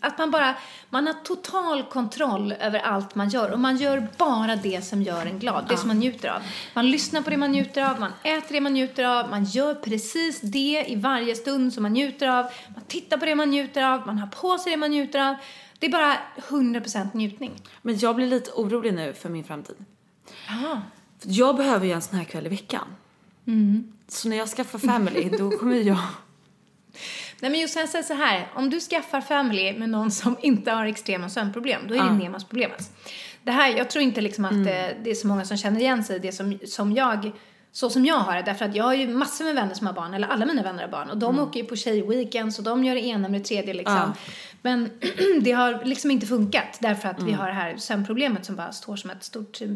Att man bara, man har total kontroll över allt man gör och man gör bara det som gör en glad, det som man njuter av. Man lyssnar på det man njuter av, man äter det man njuter av, man gör precis det i varje stund som man njuter av, man tittar på det man njuter av, man har på sig det man njuter av. Det är bara 100% njutning. Men jag blir lite orolig nu för min framtid. Aha. Jag behöver ju en sån här kväll i veckan. Så när jag skaffar family, då kommer jag... Nej men just jag säger så här, om du skaffar family med någon som inte har extrema sömnproblem, då är det. Nemas problem. alltså. Det här, jag tror inte liksom att Mm. eh, det är så många som känner igen sig i det som, som jag, så som jag har det. Därför att jag har ju massor med vänner som har barn, eller alla mina vänner har barn. Och de åker ju på tjejweekends och de gör det ena med det tredje liksom. Mm. Ja. Men det har liksom inte funkat därför att vi Mm. har det här sömnproblemet som bara står som ett stort eh,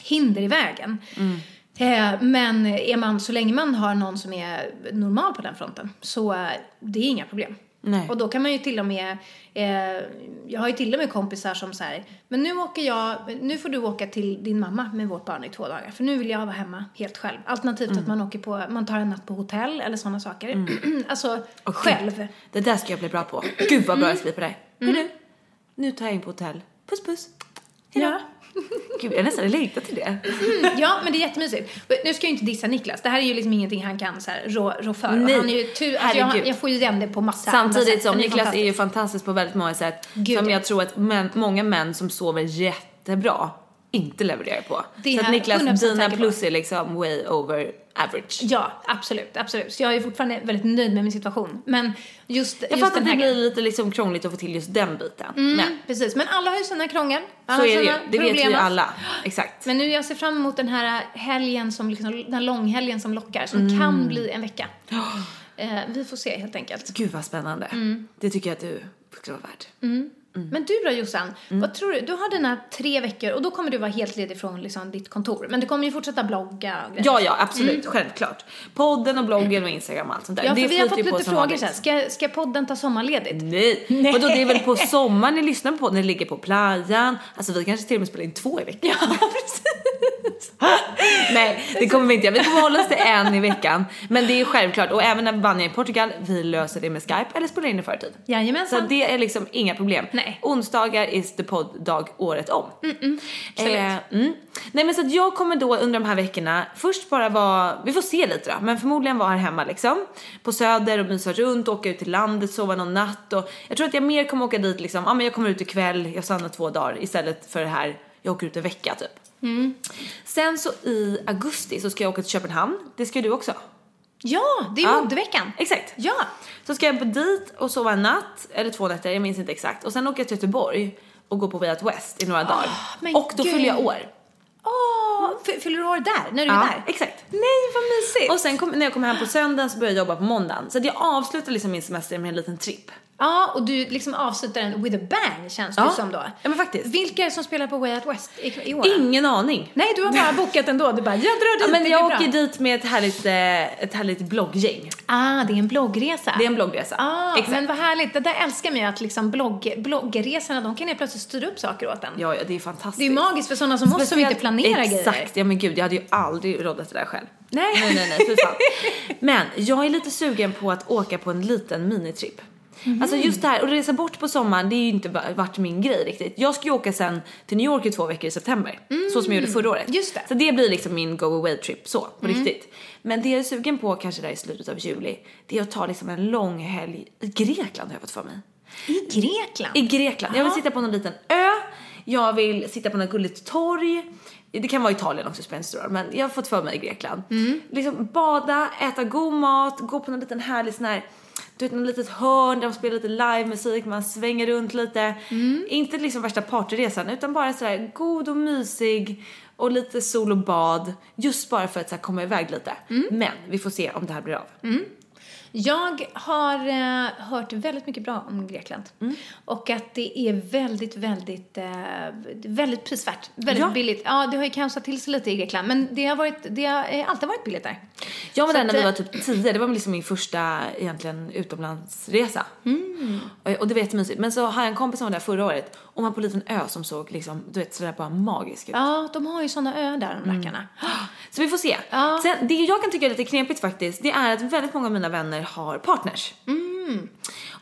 hinder i vägen. Mm. Eh, men är man, så länge man har någon som är normal på den fronten så eh, det är inga problem. Nej. Och då kan man ju till och med, eh, jag har ju till och med kompisar som säger men nu åker jag, nu får du åka till din mamma med vårt barn i två dagar för nu vill jag vara hemma helt själv. Alternativt Mm. att man åker på, man tar en natt på hotell eller sådana saker. alltså Och själv. Det där ska jag bli bra på. Gud vad bra jag ska bli på det. Hörru, nu tar jag in på hotell. Puss puss. Hejdå. Ja. Gud, jag nästan längtar till det. Ja, men det är jättemysigt. Nu ska jag ju inte dissa Niklas. Det här är ju liksom ingenting han kan så här, rå, rå för. Nej. Han är ju tur, alltså jag, jag får ju igen det på massa Samtidigt som Niklas är ju fantastisk. på väldigt många sätt. Gud, som ja. jag tror att män, många män som sover jättebra inte levererar på. Det så att Niklas, 100% dina på. plus är liksom way over average. Ja, absolut, absolut. Så jag är fortfarande väldigt nöjd med min situation. Men just, Jag fattar att det blir lite liksom krångligt att få till just den biten. Mm, Men precis. Men alla har ju sina krångel. Alla så är det ju. Det vet vi ju alla. Exakt. Men nu jag ser fram emot den här helgen som liksom, den här långhelgen som lockar, som Mm. kan bli en vecka. Eh, vi får se helt enkelt. Gud vad spännande. Mm. Det tycker jag att du skulle vara värd. Men du då Jossan, Mm. vad tror du? Du har dina tre veckor och då kommer du vara helt ledig från liksom, ditt kontor. Men du kommer ju fortsätta blogga och grejer. Ja, ja, absolut. Självklart. Podden och bloggen och Instagram och allt sånt där. Ja, för det vi har fått lite frågor så här, ska, ska podden ta sommarledigt? Nej. Nej. Vadå, det är väl på sommaren ni lyssnar på när ni ligger på playan. Alltså vi kanske till och med spelar in två i veckan. Ja, precis. Nej, det kommer vi inte göra. Vi kommer hålla oss till en i veckan. Men det är självklart. Och även när Vanja är i Portugal, vi löser det med Skype eller spelar in i förtid. Så Jajamensan. det är liksom inga problem. Nej. Onsdagar is the podd-dag året om. Absolut. Eh, mm. Nej men så att jag kommer då under de här veckorna först bara vara, vi får se lite då, men förmodligen vara här hemma liksom. På Söder och mysa runt, åka ut till landet, sova någon natt och jag tror att jag mer kommer åka dit liksom, ja men jag kommer ut ikväll, jag stannar två dagar istället för det här, jag åker ut en vecka typ. Sen så i augusti så ska jag åka till Köpenhamn, det ska du också. Ja, det är Ja. modeveckan. Exakt. Ja. Så ska jag dit och sova en natt, eller två nätter, jag minns inte exakt. Och sen åker jag till Göteborg och går på Way Out West i några dagar. Ah, men Och då gud. fyller jag år. Åh, fy- fyller du år där? När du är Ja, där? exakt. Nej, vad mysigt. Och sen kom, när jag kommer hem på söndagen så börjar jag jobba på måndagen. Så jag avslutar liksom min semester med en liten tripp. Ja, och du liksom avslutar den with a bang känns det Ja. som då. Ja, men faktiskt. Vilka är det som spelar på Way Out West i, i år? Ingen aning. Nej, du har bara bokat ändå. Du bara, jag drar dit, Ja, men jag åker bra. dit med ett härligt, eh, ett härligt blogggäng. Ah, det är en bloggresa. Det är en bloggresa. Ah, Exakt. men vad härligt. Det där älskar man ju att liksom blogg, bloggresorna, de kan ju plötsligt styra upp saker åt en. Ja, ja, det är fantastiskt. Det är magiskt för sådana som oss som inte planerar Exakt, grejer. ja men gud jag hade ju aldrig roddat det där själv. Nej. Nej, nej, nej, fy fan. Men jag är lite sugen på att åka på en liten minitripp. Mhm. Alltså just det här, och resa bort på sommaren, det är ju inte va- varit min grej riktigt. Jag ska ju åka sen till New York i två veckor i september. Så som jag gjorde förra året. Mm. Just det. Mm. Så det blir liksom min go away trip så, på riktigt. Men det jag är sugen på kanske där i slutet av juli, det är att ta liksom en lång helg i Grekland har jag fått för mig. I Grekland? I Grekland. Jag vill sitta på någon liten ö. Jag vill sitta på något gulligt torg. Det kan vara Italien också, spelar men jag har fått för mig i Grekland. Liksom bada, äta god mat, gå på någon liten härlig sån här du vet, något litet hörn där de spelar lite livemusik, man svänger runt lite. Inte liksom värsta partyresan utan bara sådär god och mysig och lite sol och bad. Just bara för att så komma iväg lite. Men vi får se om det här blir av. Jag har eh, hört väldigt mycket bra om Grekland. Mm. Och att det är väldigt, väldigt, eh, väldigt prisvärt. Väldigt Ja. billigt. Ja, det har ju kaosat till sig lite i Grekland. Men det har, varit, det har eh, alltid varit billigt där. Jag var där när vi var eh, typ 10, det var liksom min första egentligen utomlandsresa. Mm. Och, och det var jättemysigt. Men så har jag en kompis som var där förra året och man på en liten ö som såg liksom, du vet sådär bara magisk ut. Ja, de har ju såna öar där, de rackarna. Så vi får se. Ja. Sen, det jag kan tycka är lite knepigt faktiskt, det är att väldigt många av mina vänner har partners. Mm.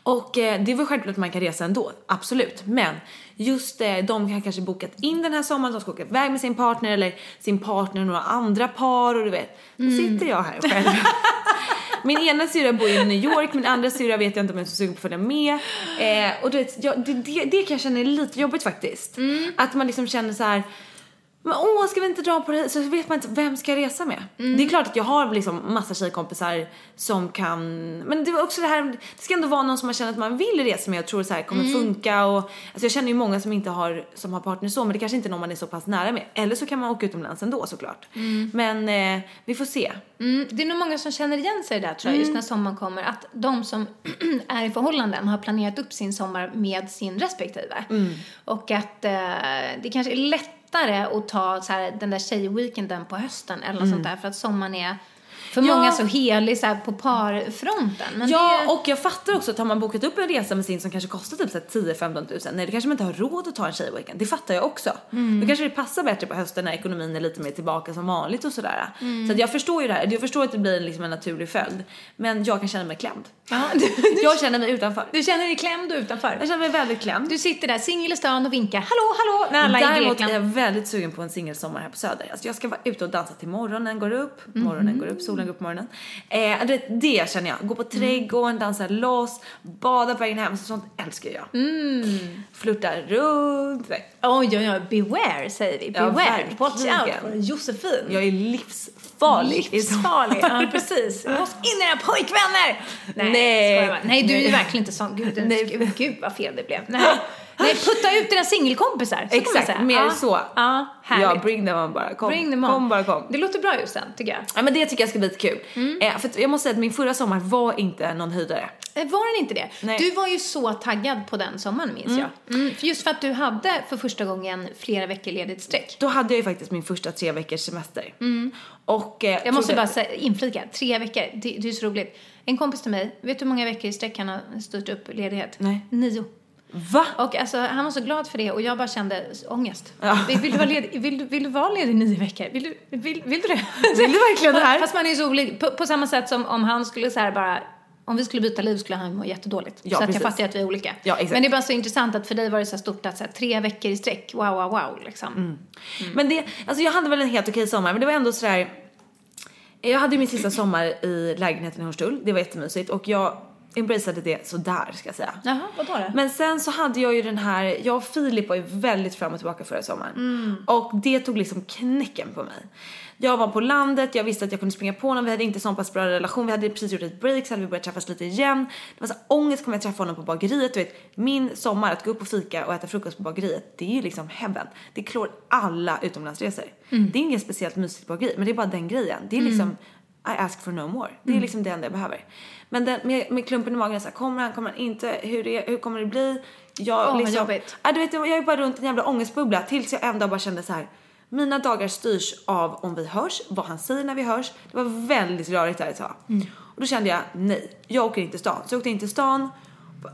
Och eh, det är väl självklart att man kan resa ändå, absolut. Men just eh, de kan kanske bokat in den här sommaren, de ska åka iväg med sin partner eller sin partner och några andra par och du vet. Då Mm. sitter jag här själv. Min ena syrra bor i New York, min andra syrra vet jag inte om jag är så sugen på att följa med. Eh, och du vet, jag, det, det, det kan jag känna är lite jobbigt faktiskt. Mm. Att man liksom känner så här. Men åh, ska vi inte dra på det? Så vet man inte vem ska jag resa med. Mm. Det är klart att jag har liksom massa tjejkompisar som kan, men det var också det här, det ska ändå vara någon som man känner att man vill resa med och tror så här kommer Mm. funka och alltså jag känner ju många som inte har, som har partner så men det kanske inte är någon man är så pass nära med. Eller så kan man åka utomlands ändå såklart. Men eh, vi får se. Mm, det är nog många som känner igen sig där tror jag, just när sommaren kommer. Att de som är i förhållanden har planerat upp sin sommar med sin respektive. Och att eh, det kanske är lättare att ta så här, den där tjejweekenden på hösten eller något sånt där. För att sommaren är för Ja. många så helig så här, på parfronten. Men ja, det, och jag fattar också att har man bokat upp en resa med sin som kanske kostar typ så här 10-15 tusen, nej då kanske man inte har råd att ta en tjejweekend. Det fattar jag också. Då kanske det passar bättre på hösten när ekonomin är lite mer tillbaka som vanligt och sådär. Så att jag förstår ju det här, jag förstår att det blir liksom en naturlig följd. Men jag kan känna mig klämd. ja, du, Jag känner mig utanför. du känner dig klämd utanför. Jag känner mig väldigt klämd. Du sitter där singel i stan och vinkar hallå, hallå när alla Däremot är jag väldigt sugen på en singelsommar här på Söder. Alltså jag ska vara ute och dansa till morgonen går upp, morgonen går upp, solen går upp på morgonen. Eh, du vet, det känner jag. Gå på trädgården, dansa loss, bada på vägen hem. Så sånt älskar jag. Mm. Flirta runt. Nej. Oj, oj, oj. Beware säger vi. Ja, Beware. Watch verkligen. out for Josefin. Jag är livsfarlig. Livsfarlig. ja, precis. Måste in era pojkvänner! Nej, Nej. Nej, du är ju verkligen inte sån. Gud. Gud, gud vad fel det blev. Nej, Nej putta ut dina singelkompisar. Så Exakt, mer ja. så. Ja, härligt. Ja, bring them on bara. Kom, Bring them on. kom bara kom. Det låter bra just sen, tycker jag. Ja men det tycker jag ska bli lite kul. Mm. Eh, för jag måste säga att min förra sommar var inte någon höjdare. Eh, Var den inte det? Nej. Du var ju så taggad på den sommaren minns jag. Mm, just för att du hade för första gången flera veckor ledigt sträck. Då hade jag ju faktiskt min första tre veckors semester. Och, eh, Mm. Jag måste bara säga, inflika, tre veckor, det, det är så roligt. En kompis till mig, vet du hur många veckor i sträck han har styrt upp ledighet? Nej. Nio. Va? Och alltså, han var så glad för det och jag bara kände ångest. Ja. Vill, vill, du vara ledig, vill, vill du vara ledig nio veckor? Vill du, vill, vill du det? Vill du verkligen det här? Fast man är ju så olik. På, på samma sätt som om han skulle så bara om vi skulle byta liv skulle han må jättedåligt. Ja, så att jag fattar att vi är olika. Ja. Men det är bara så intressant att för dig var det så stort att så här, tre veckor i sträck, wow, wow, wow liksom. Mm. Men det, alltså jag hade väl en helt okej sommar men det var ändå sådär Jag hade ju min sista sommar i lägenheten i Hornstull, det var jättemysigt och jag embraceade det sådär ska jag säga. Jaha, vadå då? Men sen så hade jag ju den här, jag och Filip var ju väldigt fram och tillbaka förra sommaren. Och det tog liksom knäcken på mig. Jag var på landet, jag visste att jag kunde springa på honom, vi hade inte sån pass bra relation, vi hade precis gjort ett break så hade vi börjat träffas lite igen. Det var så här, ångest, kommer jag träffa honom på bageriet? Du vet, min sommar, att gå upp och fika och äta frukost på bageriet, det är ju liksom heaven. Det klår alla utomlandsresor. Det är inget speciellt mysigt bageri, men det är bara den grejen. Det är liksom, I ask for no more. Det är liksom det enda jag behöver. Men den, med, med klumpen i magen, så här, kommer han, kommer han inte, hur, är, hur kommer det bli? Jag, vad liksom. Ja, du vet, jag är bara runt en jävla ångestbubbla tills jag en dag bara kände så här. Mina dagar styrs av om vi hörs, vad han säger när vi hörs. Det var väldigt rörigt där ett tag. Och då kände jag, nej, jag åker inte till stan. Så jag åkte in till stan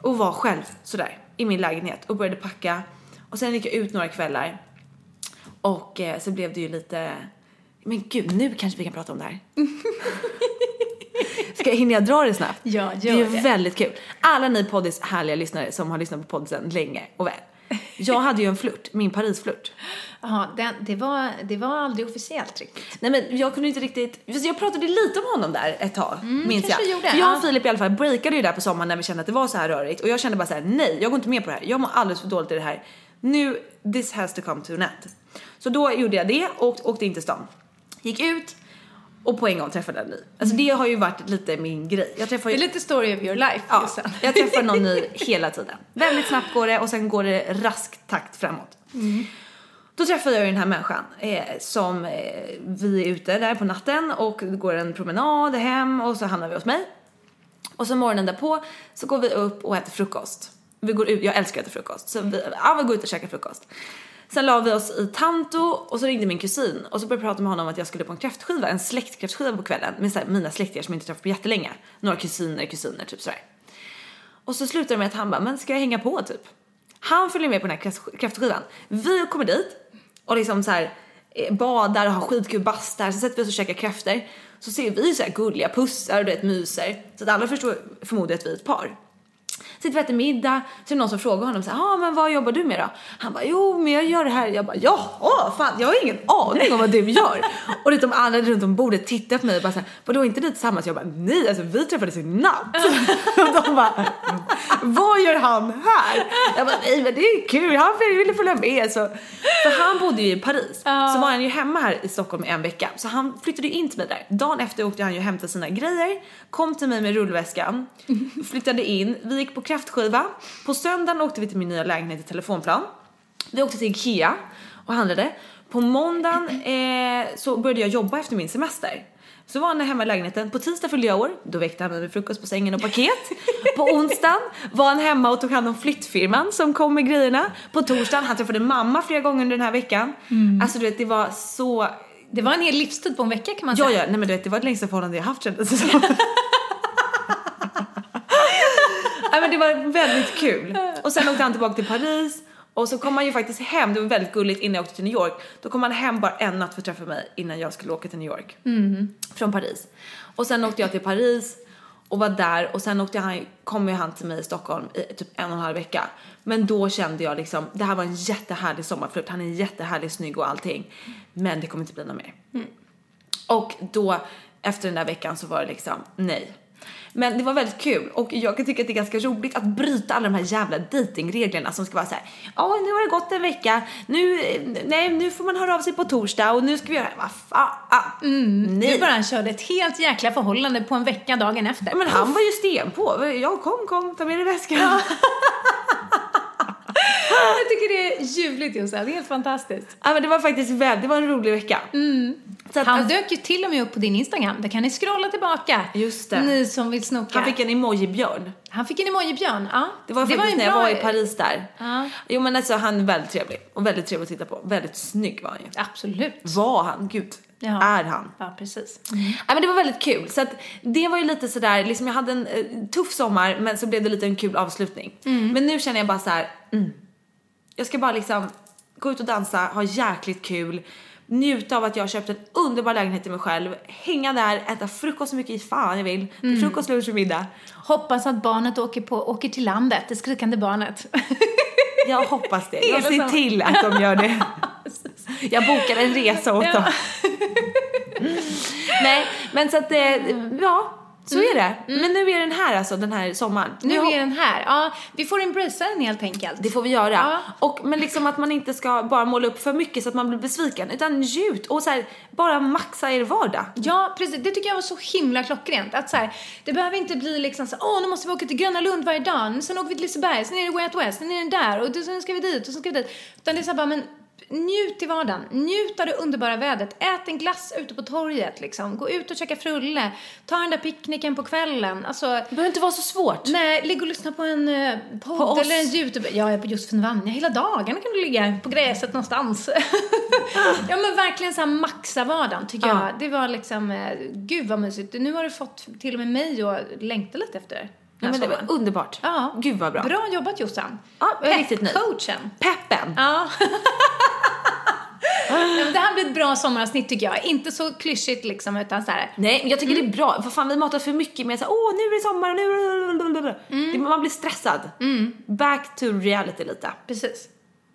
och var själv sådär i min lägenhet och började packa. Och sen gick jag ut några kvällar. Och eh, så blev det ju lite, men gud, nu kanske vi kan prata om det här. Ska jag, hinner jag dra det snabbt? Ja, Det gör är det. väldigt kul. Alla ni poddis härliga lyssnare som har lyssnat på podden länge och väl. Jag hade ju en flört, min Parisflört. Jaha, den, det, var, det var aldrig officiellt riktigt. Nej men jag kunde inte riktigt, jag pratade lite om honom där ett tag, minns jag. Mm, gjorde, jag ja. och Filip i alla fall breakade ju där på sommaren när vi kände att det var så här rörigt och jag kände bara så här: nej jag går inte med på det här, jag mår alldeles för dåligt i det här. Nu, this has to come to an end. Så då gjorde jag det och åkte in till stan. Gick ut och på en gång träffade en ny. Alltså det har ju varit lite min grej. Jag träffar Det ju är lite story of your life. Ja, jag träffar någon ny hela tiden. Väldigt snabbt går det och sen går det rask takt framåt. Då träffar jag den här människan eh, som eh, vi är ute där på natten och det går en promenad hem och så hamnar vi hos mig. Och så morgonen därpå så går vi upp och äter frukost. Vi går ut, jag älskar att äta frukost. Så vi, ja, vi går ut och käkar frukost. Sen la vi oss i Tanto och så ringde min kusin och så började jag prata med honom om att jag skulle på en kräftskiva, en släktkräftskiva på kvällen med så här, mina släktingar som jag inte träffat på jättelänge. Några kusiner, kusiner, typ sådär. Och så slutade det med att han bara, men ska jag hänga på typ? Han följer med på den här kräftskivan. Vi kommer dit och liksom så här eh, badar och har skitkul bastar. sen sätter vi oss och käkar kräftor. Så ser vi så här gulliga pussar och du vet myser. Så att alla förstår förmodligen att vi är ett par. Sitter vi och äter middag, så är det någon som frågar honom så här, ja men vad jobbar du med då? Han bara, jo men jag gör det här. Jag bara, jaha, fan jag har ingen aning om vad du gör. och det, de andra runt om bordet tittar på mig och bara så här, vadå inte ni tillsammans? Jag bara, nej alltså vi träffades i natt. och de bara, vad gör han här? Jag bara, nej men det är kul, han ville följa med. Så, för han bodde ju i Paris, så var han ju hemma här i Stockholm i en vecka. Så han flyttade ju in till mig där. Dagen efter åkte han ju och hämtade sina grejer, kom till mig med rullväskan, flyttade in, vi gick på kräftskiva. På söndagen åkte vi till min nya lägenhet i Telefonplan. Vi åkte till Ikea och handlade. På måndagen eh, så började jag jobba efter min semester. Så var han hemma i lägenheten. På tisdag fyllde jag år. Då väckte han mig med frukost på sängen och paket. På onsdagen var han hemma och tog hand om flyttfirman som kom med grejerna. På torsdagen, han träffade mamma flera gånger under den här veckan. Alltså du vet, det var så... Det var en hel livstid på en vecka kan man Ja, säga. ja, nej men du vet, det var det längsta förhållande jag haft kändes det som. Men det var väldigt kul. Och sen åkte han tillbaka till Paris och så kom han ju faktiskt hem, det var väldigt gulligt innan jag åkte till New York. Då kom han hem bara en natt för att träffa mig innan jag skulle åka till New York. Från Paris. Och sen åkte jag till Paris och var där och sen åkte han, kom ju han till mig i Stockholm i typ en och en halv vecka. Men då kände jag liksom, det här var en jättehärlig sommarflört, han är jättehärlig, snygg och allting. Men det kommer inte bli något mer. Och då efter den där veckan så var det liksom nej. Men det var väldigt kul och jag kan tycka att det är ganska roligt att bryta alla de här jävla datingreglerna som ska vara så här. Ja, nu har det gått en vecka. Nu, nej, nu får man höra av sig på torsdag och nu ska vi göra, vad fan, ah, nej. Du bara körde ett helt jäkla förhållande på en vecka dagen efter. Men han var ju sten på. Ja, kom, kom, ta med dig väskan. Jag tycker det är ljuvligt Jossan, det är helt fantastiskt. Ja, men det var faktiskt väldigt, det var en rolig vecka. Så att, Han dök ju till och med upp på din Instagram, där kan ni scrolla tillbaka. Just det. Ni som vill snoka. han fick en emoji-björn. Han fick en emojibjörn, ja. Det var faktiskt en när jag bra- var i Paris där. Ja. Jo men alltså han är väldigt trevlig och väldigt trevlig att titta på. Väldigt snygg var han ju. Absolut. Var han? Gud. Ja. Är han? Ja, precis. Nej men det var väldigt kul. Så att det var ju lite sådär, liksom jag hade en eh, tuff sommar men så blev det lite en kul avslutning. Men nu känner jag bara så här. Mm, jag ska bara liksom gå ut och dansa, ha jäkligt kul. Njuta av att jag har köpt en underbar lägenhet till mig själv. Hänga där, äta frukost så mycket fan jag vill. Frukost, lunch och middag. Hoppas att barnet åker, på, åker till landet, det skrikande barnet. Jag hoppas det. Jag ser till att de gör det. Jag bokar en resa åt dem. Nej, men så att eh, ja, så är det. Men nu är den här alltså, den här sommaren. Nu är den här. Ja, vi får embracea den helt enkelt. Det får vi göra. Ja. Och, men liksom att man inte ska bara måla upp för mycket så att man blir besviken. Utan njut och så här, bara maxa er vardag. Ja, precis. Det tycker jag var så himla klockrent. Att så här, det behöver inte bli liksom så åh, nu måste vi åka till Gröna Lund varje dag, sen åker vi till Liseberg, sen är det Way Out West, sen är det där, och sen ska vi dit, och sen ska vi dit. Utan det är så här bara, men njut i vardagen. Njut av det underbara vädret. Ät en glass ute på torget, liksom. Gå ut och käka frulle. Ta den där picknicken på kvällen. Alltså, Det behöver inte vara så svårt. Nej, ligga och lyssna på en uh, podd På eller en YouTube. Ja, jag är på Josefin Vanja. Hela dagarna kan du ligga på gräset någonstans. ja, men verkligen så här maxa vardagen tycker Ja. jag. Det var liksom, eh, gud vad mysigt. Nu har du fått till och med mig att längta lite efter Ja, men det var underbart. Ja. Gud vad bra. Bra jobbat Jossan. Ja, jag är riktigt nöjd. Coachen. Peppen. Ja. det här blir ett bra sommaravsnitt tycker jag. Inte så klyschigt liksom, utan så här. Nej, jag tycker Mm. det är bra. För fan, vi matar för mycket med så här, åh, nu är det sommar, nu... Mm. Det, man blir stressad. Back to reality lite. Precis.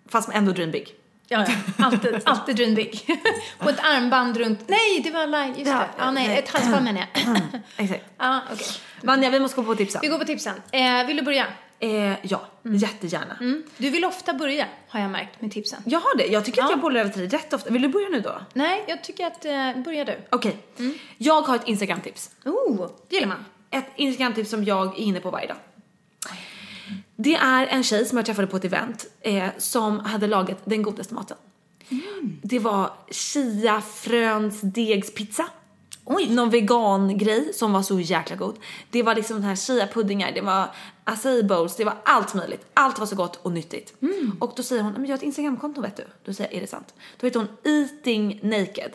Fast ändå dream big. Ja, ja. Alltid, alltid big. På ett armband runt... Nej, det var live. Just Ja, det. Ja, nej, nej. ett halsband menar jag. Exakt. Ja, okej. Vanja, vi måste gå på tipsen. Vi går på tipsen. Eh, vill du börja? Eh, ja, jättegärna. Mm. Du vill ofta börja, har jag märkt, med tipsen. Jag har det. Jag tycker att Ja. jag bollar över till dig rätt ofta. Vill du börja nu då? Nej, jag tycker att... Eh, börja du. Okej. Jag har ett Instagram-tips. Oh, det gillar man. Ett Instagram-tips som jag är inne på varje dag. Det är en tjej som jag träffade på ett event eh, som hade lagat den godaste maten. Det var chiafröns degspizza. Oj. Någon vegan-grej som var så jäkla god. Det var liksom den här chia-puddingar, det var acai bowls, det var allt möjligt. Allt var så gott och nyttigt. Och då säger hon, men jag har ett Instagramkonto vet du. Då säger jag, är det sant? Då heter hon Eating Naked.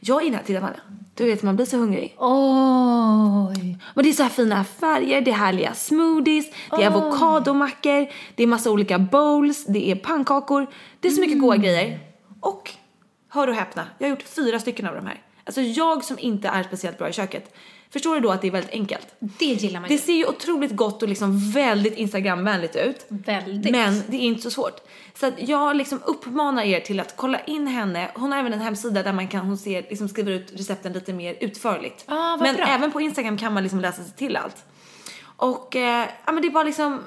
Jag är inne här, titta Maria. Du vet man blir så hungrig. Oj. Och det är så här fina färger, det är härliga smoothies, det är avokadomackor, det är massa olika bowls, det är pannkakor. Det är så mycket goda grejer. Och, hör och häpna, jag har gjort fyra stycken av de här. Alltså jag som inte är speciellt bra i köket. Förstår du då att det är väldigt enkelt? Det gillar man Det ju. ser ju otroligt gott och liksom väldigt instagramvänligt ut. Väldigt. Men det är inte så svårt. Så att jag liksom uppmanar er till att kolla in henne. Hon har även en hemsida där man kan, hon ser, liksom skriver ut recepten lite mer utförligt. Ah, vad men bra. även på Instagram kan man liksom läsa sig till allt. Och eh, ja men det är bara liksom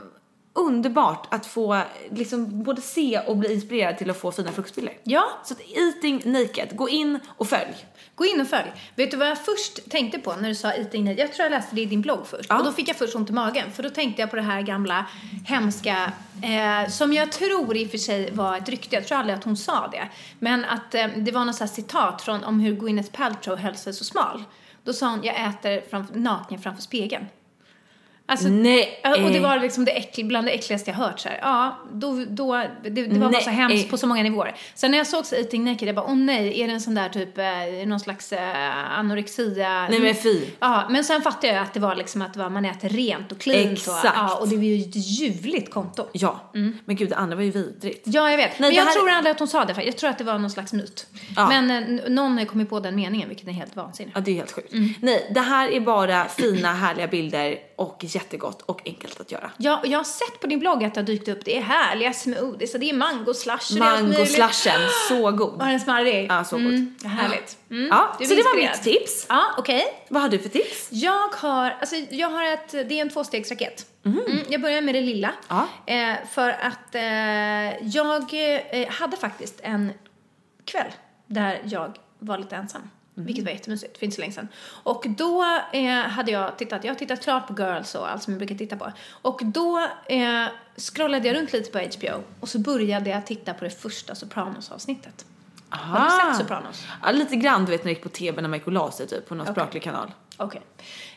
underbart att få liksom både se och bli inspirerad till att få fina fruktbilder. Ja. Så att eating naked, gå in och följ. Gå in och följ. Vet du vad jag först tänkte på när du sa eating naked? Jag tror jag läste det i din blogg först. Ja. Och då fick jag först ont i magen. För då tänkte jag på det här gamla hemska, eh, som jag tror i och för sig var ett rykte. Jag tror aldrig att hon sa det. Men att eh, det var något så citat från om hur Gwyneth Paltrow höll sig så smal. Då sa hon, jag äter framför, naken framför spegeln. Alltså, Nej. Och det var liksom det äckl, bland det äckligaste jag hört så här. Ja, då, då, det, det var bara så hemskt på så många nivåer. Sen när jag såg så Eating Naked, jag bara, åh nej, är det en sån där typ, eh, någon slags eh, anorexia? Nej men fy. Ja, men sen fattade jag att det var liksom att det var, man äter rent och cleant. Och, Exakt. ja, och det var ju ett ljuvligt konto. Ja. Men gud det andra var ju vidrigt. Ja, jag vet. Nej, men jag här- tror aldrig att hon sa det. Jag tror att det var någon slags myt. Ja. Men eh, någon har kommit på den meningen, vilket är helt vansinnigt. Ja, det är helt sjukt. Nej, det här är bara fina, härliga bilder och jättegott och enkelt att göra. Jag, jag har sett på din blogg att det har dykt upp, det är härliga smoothies och det är mango slush och. Mango-slushen, så god. Var den smarrig? Ja, så god. Mm, härligt. Mm. Ja, så det var mitt tips. Ja, okej. Vad har du för tips? Jag har, alltså jag har ett, det är en tvåstegsraket. Mm, jag börjar med det lilla. Ja. Eh, för att eh, jag eh, hade faktiskt en kväll där jag var lite ensam. Vilket var jättemysigt, för inte så länge sedan. Och då eh, hade jag tittat, jag har tittat klart på Girls och allt som jag brukar titta på. Och då eh, scrollade jag runt lite på HBO och så började jag titta på det första Sopranos-avsnittet. Har du sett Sopranos? Ja, lite grann du vet när jag gick på tv när man gick och la sig typ på någon spraklig kanal. Okej.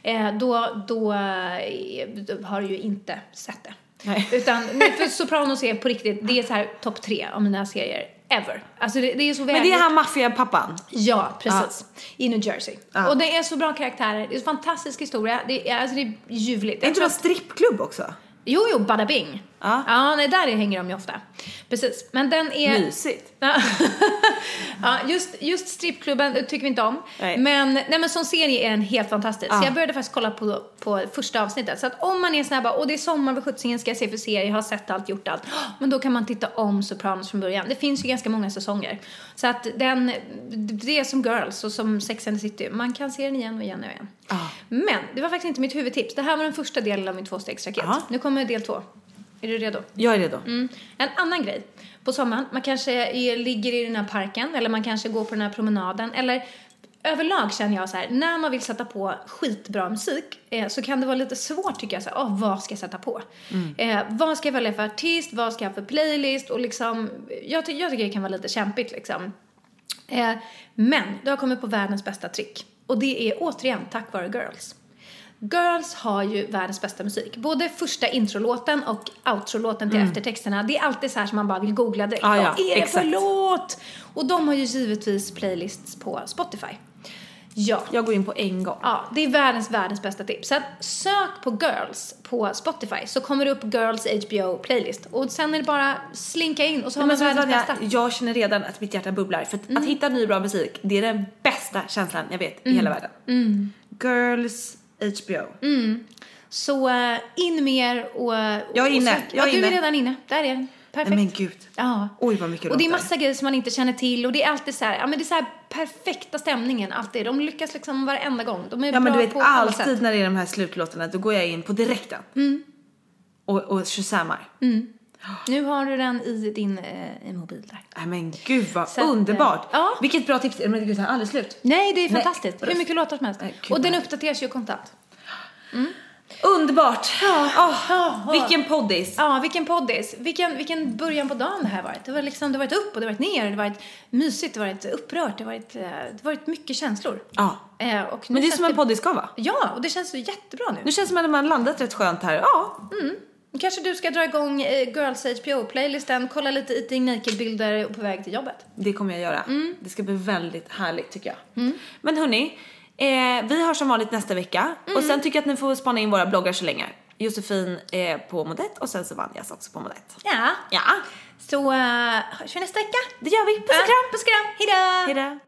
Eh, då, då, eh, har du ju inte sett det. Nej. Utan, för Sopranos är på riktigt, det är så här topp tre av mina serier ever. Alltså det, det är så Men det är han maffiapappan. Ja, precis. I New Jersey. Ja. Och det är så bra karaktärer, det är en fantastisk historia, det är, alltså det är ljuvligt. Är inte det att- strippklubb också? Jo, jo, Bada Bing. Ja. Ja, nej, där hänger de ju ofta. Precis. Men den är... Mysigt. Ja, ja just, just strippklubben tycker vi inte om. Nej. Men, nej, men som serie är den helt fantastisk. Ja. Så jag började faktiskt kolla på, på första avsnittet. Så att om man är bara, och det är sommar vid sjuttsingen ska jag se för serie, jag har sett allt, gjort allt. Men då kan man titta om Sopranos från början. Det finns ju ganska många säsonger. Så att den, det är som Girls och som Sex and the City. Man kan se den igen och igen och igen. Men det var faktiskt inte mitt huvudtips. Det här var den första delen av min tvåstegsraket. Ja. Nu kommer del två. Är du redo? Jag är redo. Mm. En annan grej. På sommaren, man kanske är, ligger i den här parken eller man kanske går på den här promenaden eller överlag känner jag så här, när man vill sätta på skitbra musik eh, så kan det vara lite svårt tycker jag, så här, oh, vad ska jag sätta på? Eh, vad ska jag välja för artist, vad ska jag ha för playlist och liksom, jag, ty- jag tycker det kan vara lite kämpigt liksom. Eh, men du har kommit på världens bästa trick och det är återigen tack vare Girls. Girls har ju världens bästa musik. Både första introlåten och outrolåten till eftertexterna. Det är alltid så här som man bara vill googla direkt. Ah, ja, Vad är det för låt? Och de har ju givetvis playlists på Spotify. Ja. Jag går in på en gång. Ja, det är världens, världens bästa tips. Så att sök på Girls på Spotify så kommer det upp Girls HBO playlist. Och sen är det bara slinka in och så har Men man så världens bästa. jag, jag känner redan att mitt hjärta bubblar. För att, Mm. att hitta ny bra musik, det är den bästa känslan jag vet i hela världen. Mm. Girls HBO. Så eh, in mer och... Jag är inne, Och sök. jag är ja, du är inne. redan inne. Där är den. Perfekt. Men gud. Ja. Oj vad mycket Och det är massa grejer som man inte känner till och det är alltid så här, ja men det är så här perfekta stämningen alltid. De lyckas liksom varenda gång. De är Ja men bra du vet på alla alltid sätt. när det är de här slutlåtarna då går jag in på direkten. Mm. Och, och shazammar. Nu har du den i din eh, mobil där. Nej men gud vad Så att, underbart. eh, ja. Vilket bra tips. Men gud det är aldrig slut. Nej, det är Nej. fantastiskt. Hur mycket låtar som helst. Nej, och den uppdateras ju konstant. Underbart. Åh, ja. vilken poddis. Ja, vilken poddis. Vilken, vilken början på dagen det här varit. Det, var liksom, det har varit upp och det har varit ner. Det har varit mysigt, det har varit upprört, det har varit, eh, det har varit mycket känslor. Ja. Eh, och Men det är som en poddis ska vara. Ja, och det känns jättebra nu. Nu känns det som att man landat rätt skönt här. Ja. Kanske du ska dra igång eh, Girls HBO-playlisten, kolla lite Eating Naked-bilder på väg till jobbet. Det kommer jag göra. Mm. Det ska bli väldigt härligt tycker jag. Men hörni, eh, vi hörs som vanligt nästa vecka. Mm. Och sen tycker jag att ni får spana in våra bloggar så länge. Josefin är på Modett och sen så Vanjas också på Modett. Ja. Ja, Så uh, hörs vi nästa vecka. det gör vi. Puss och kram! Puss och kram. Hejdå! Hejdå!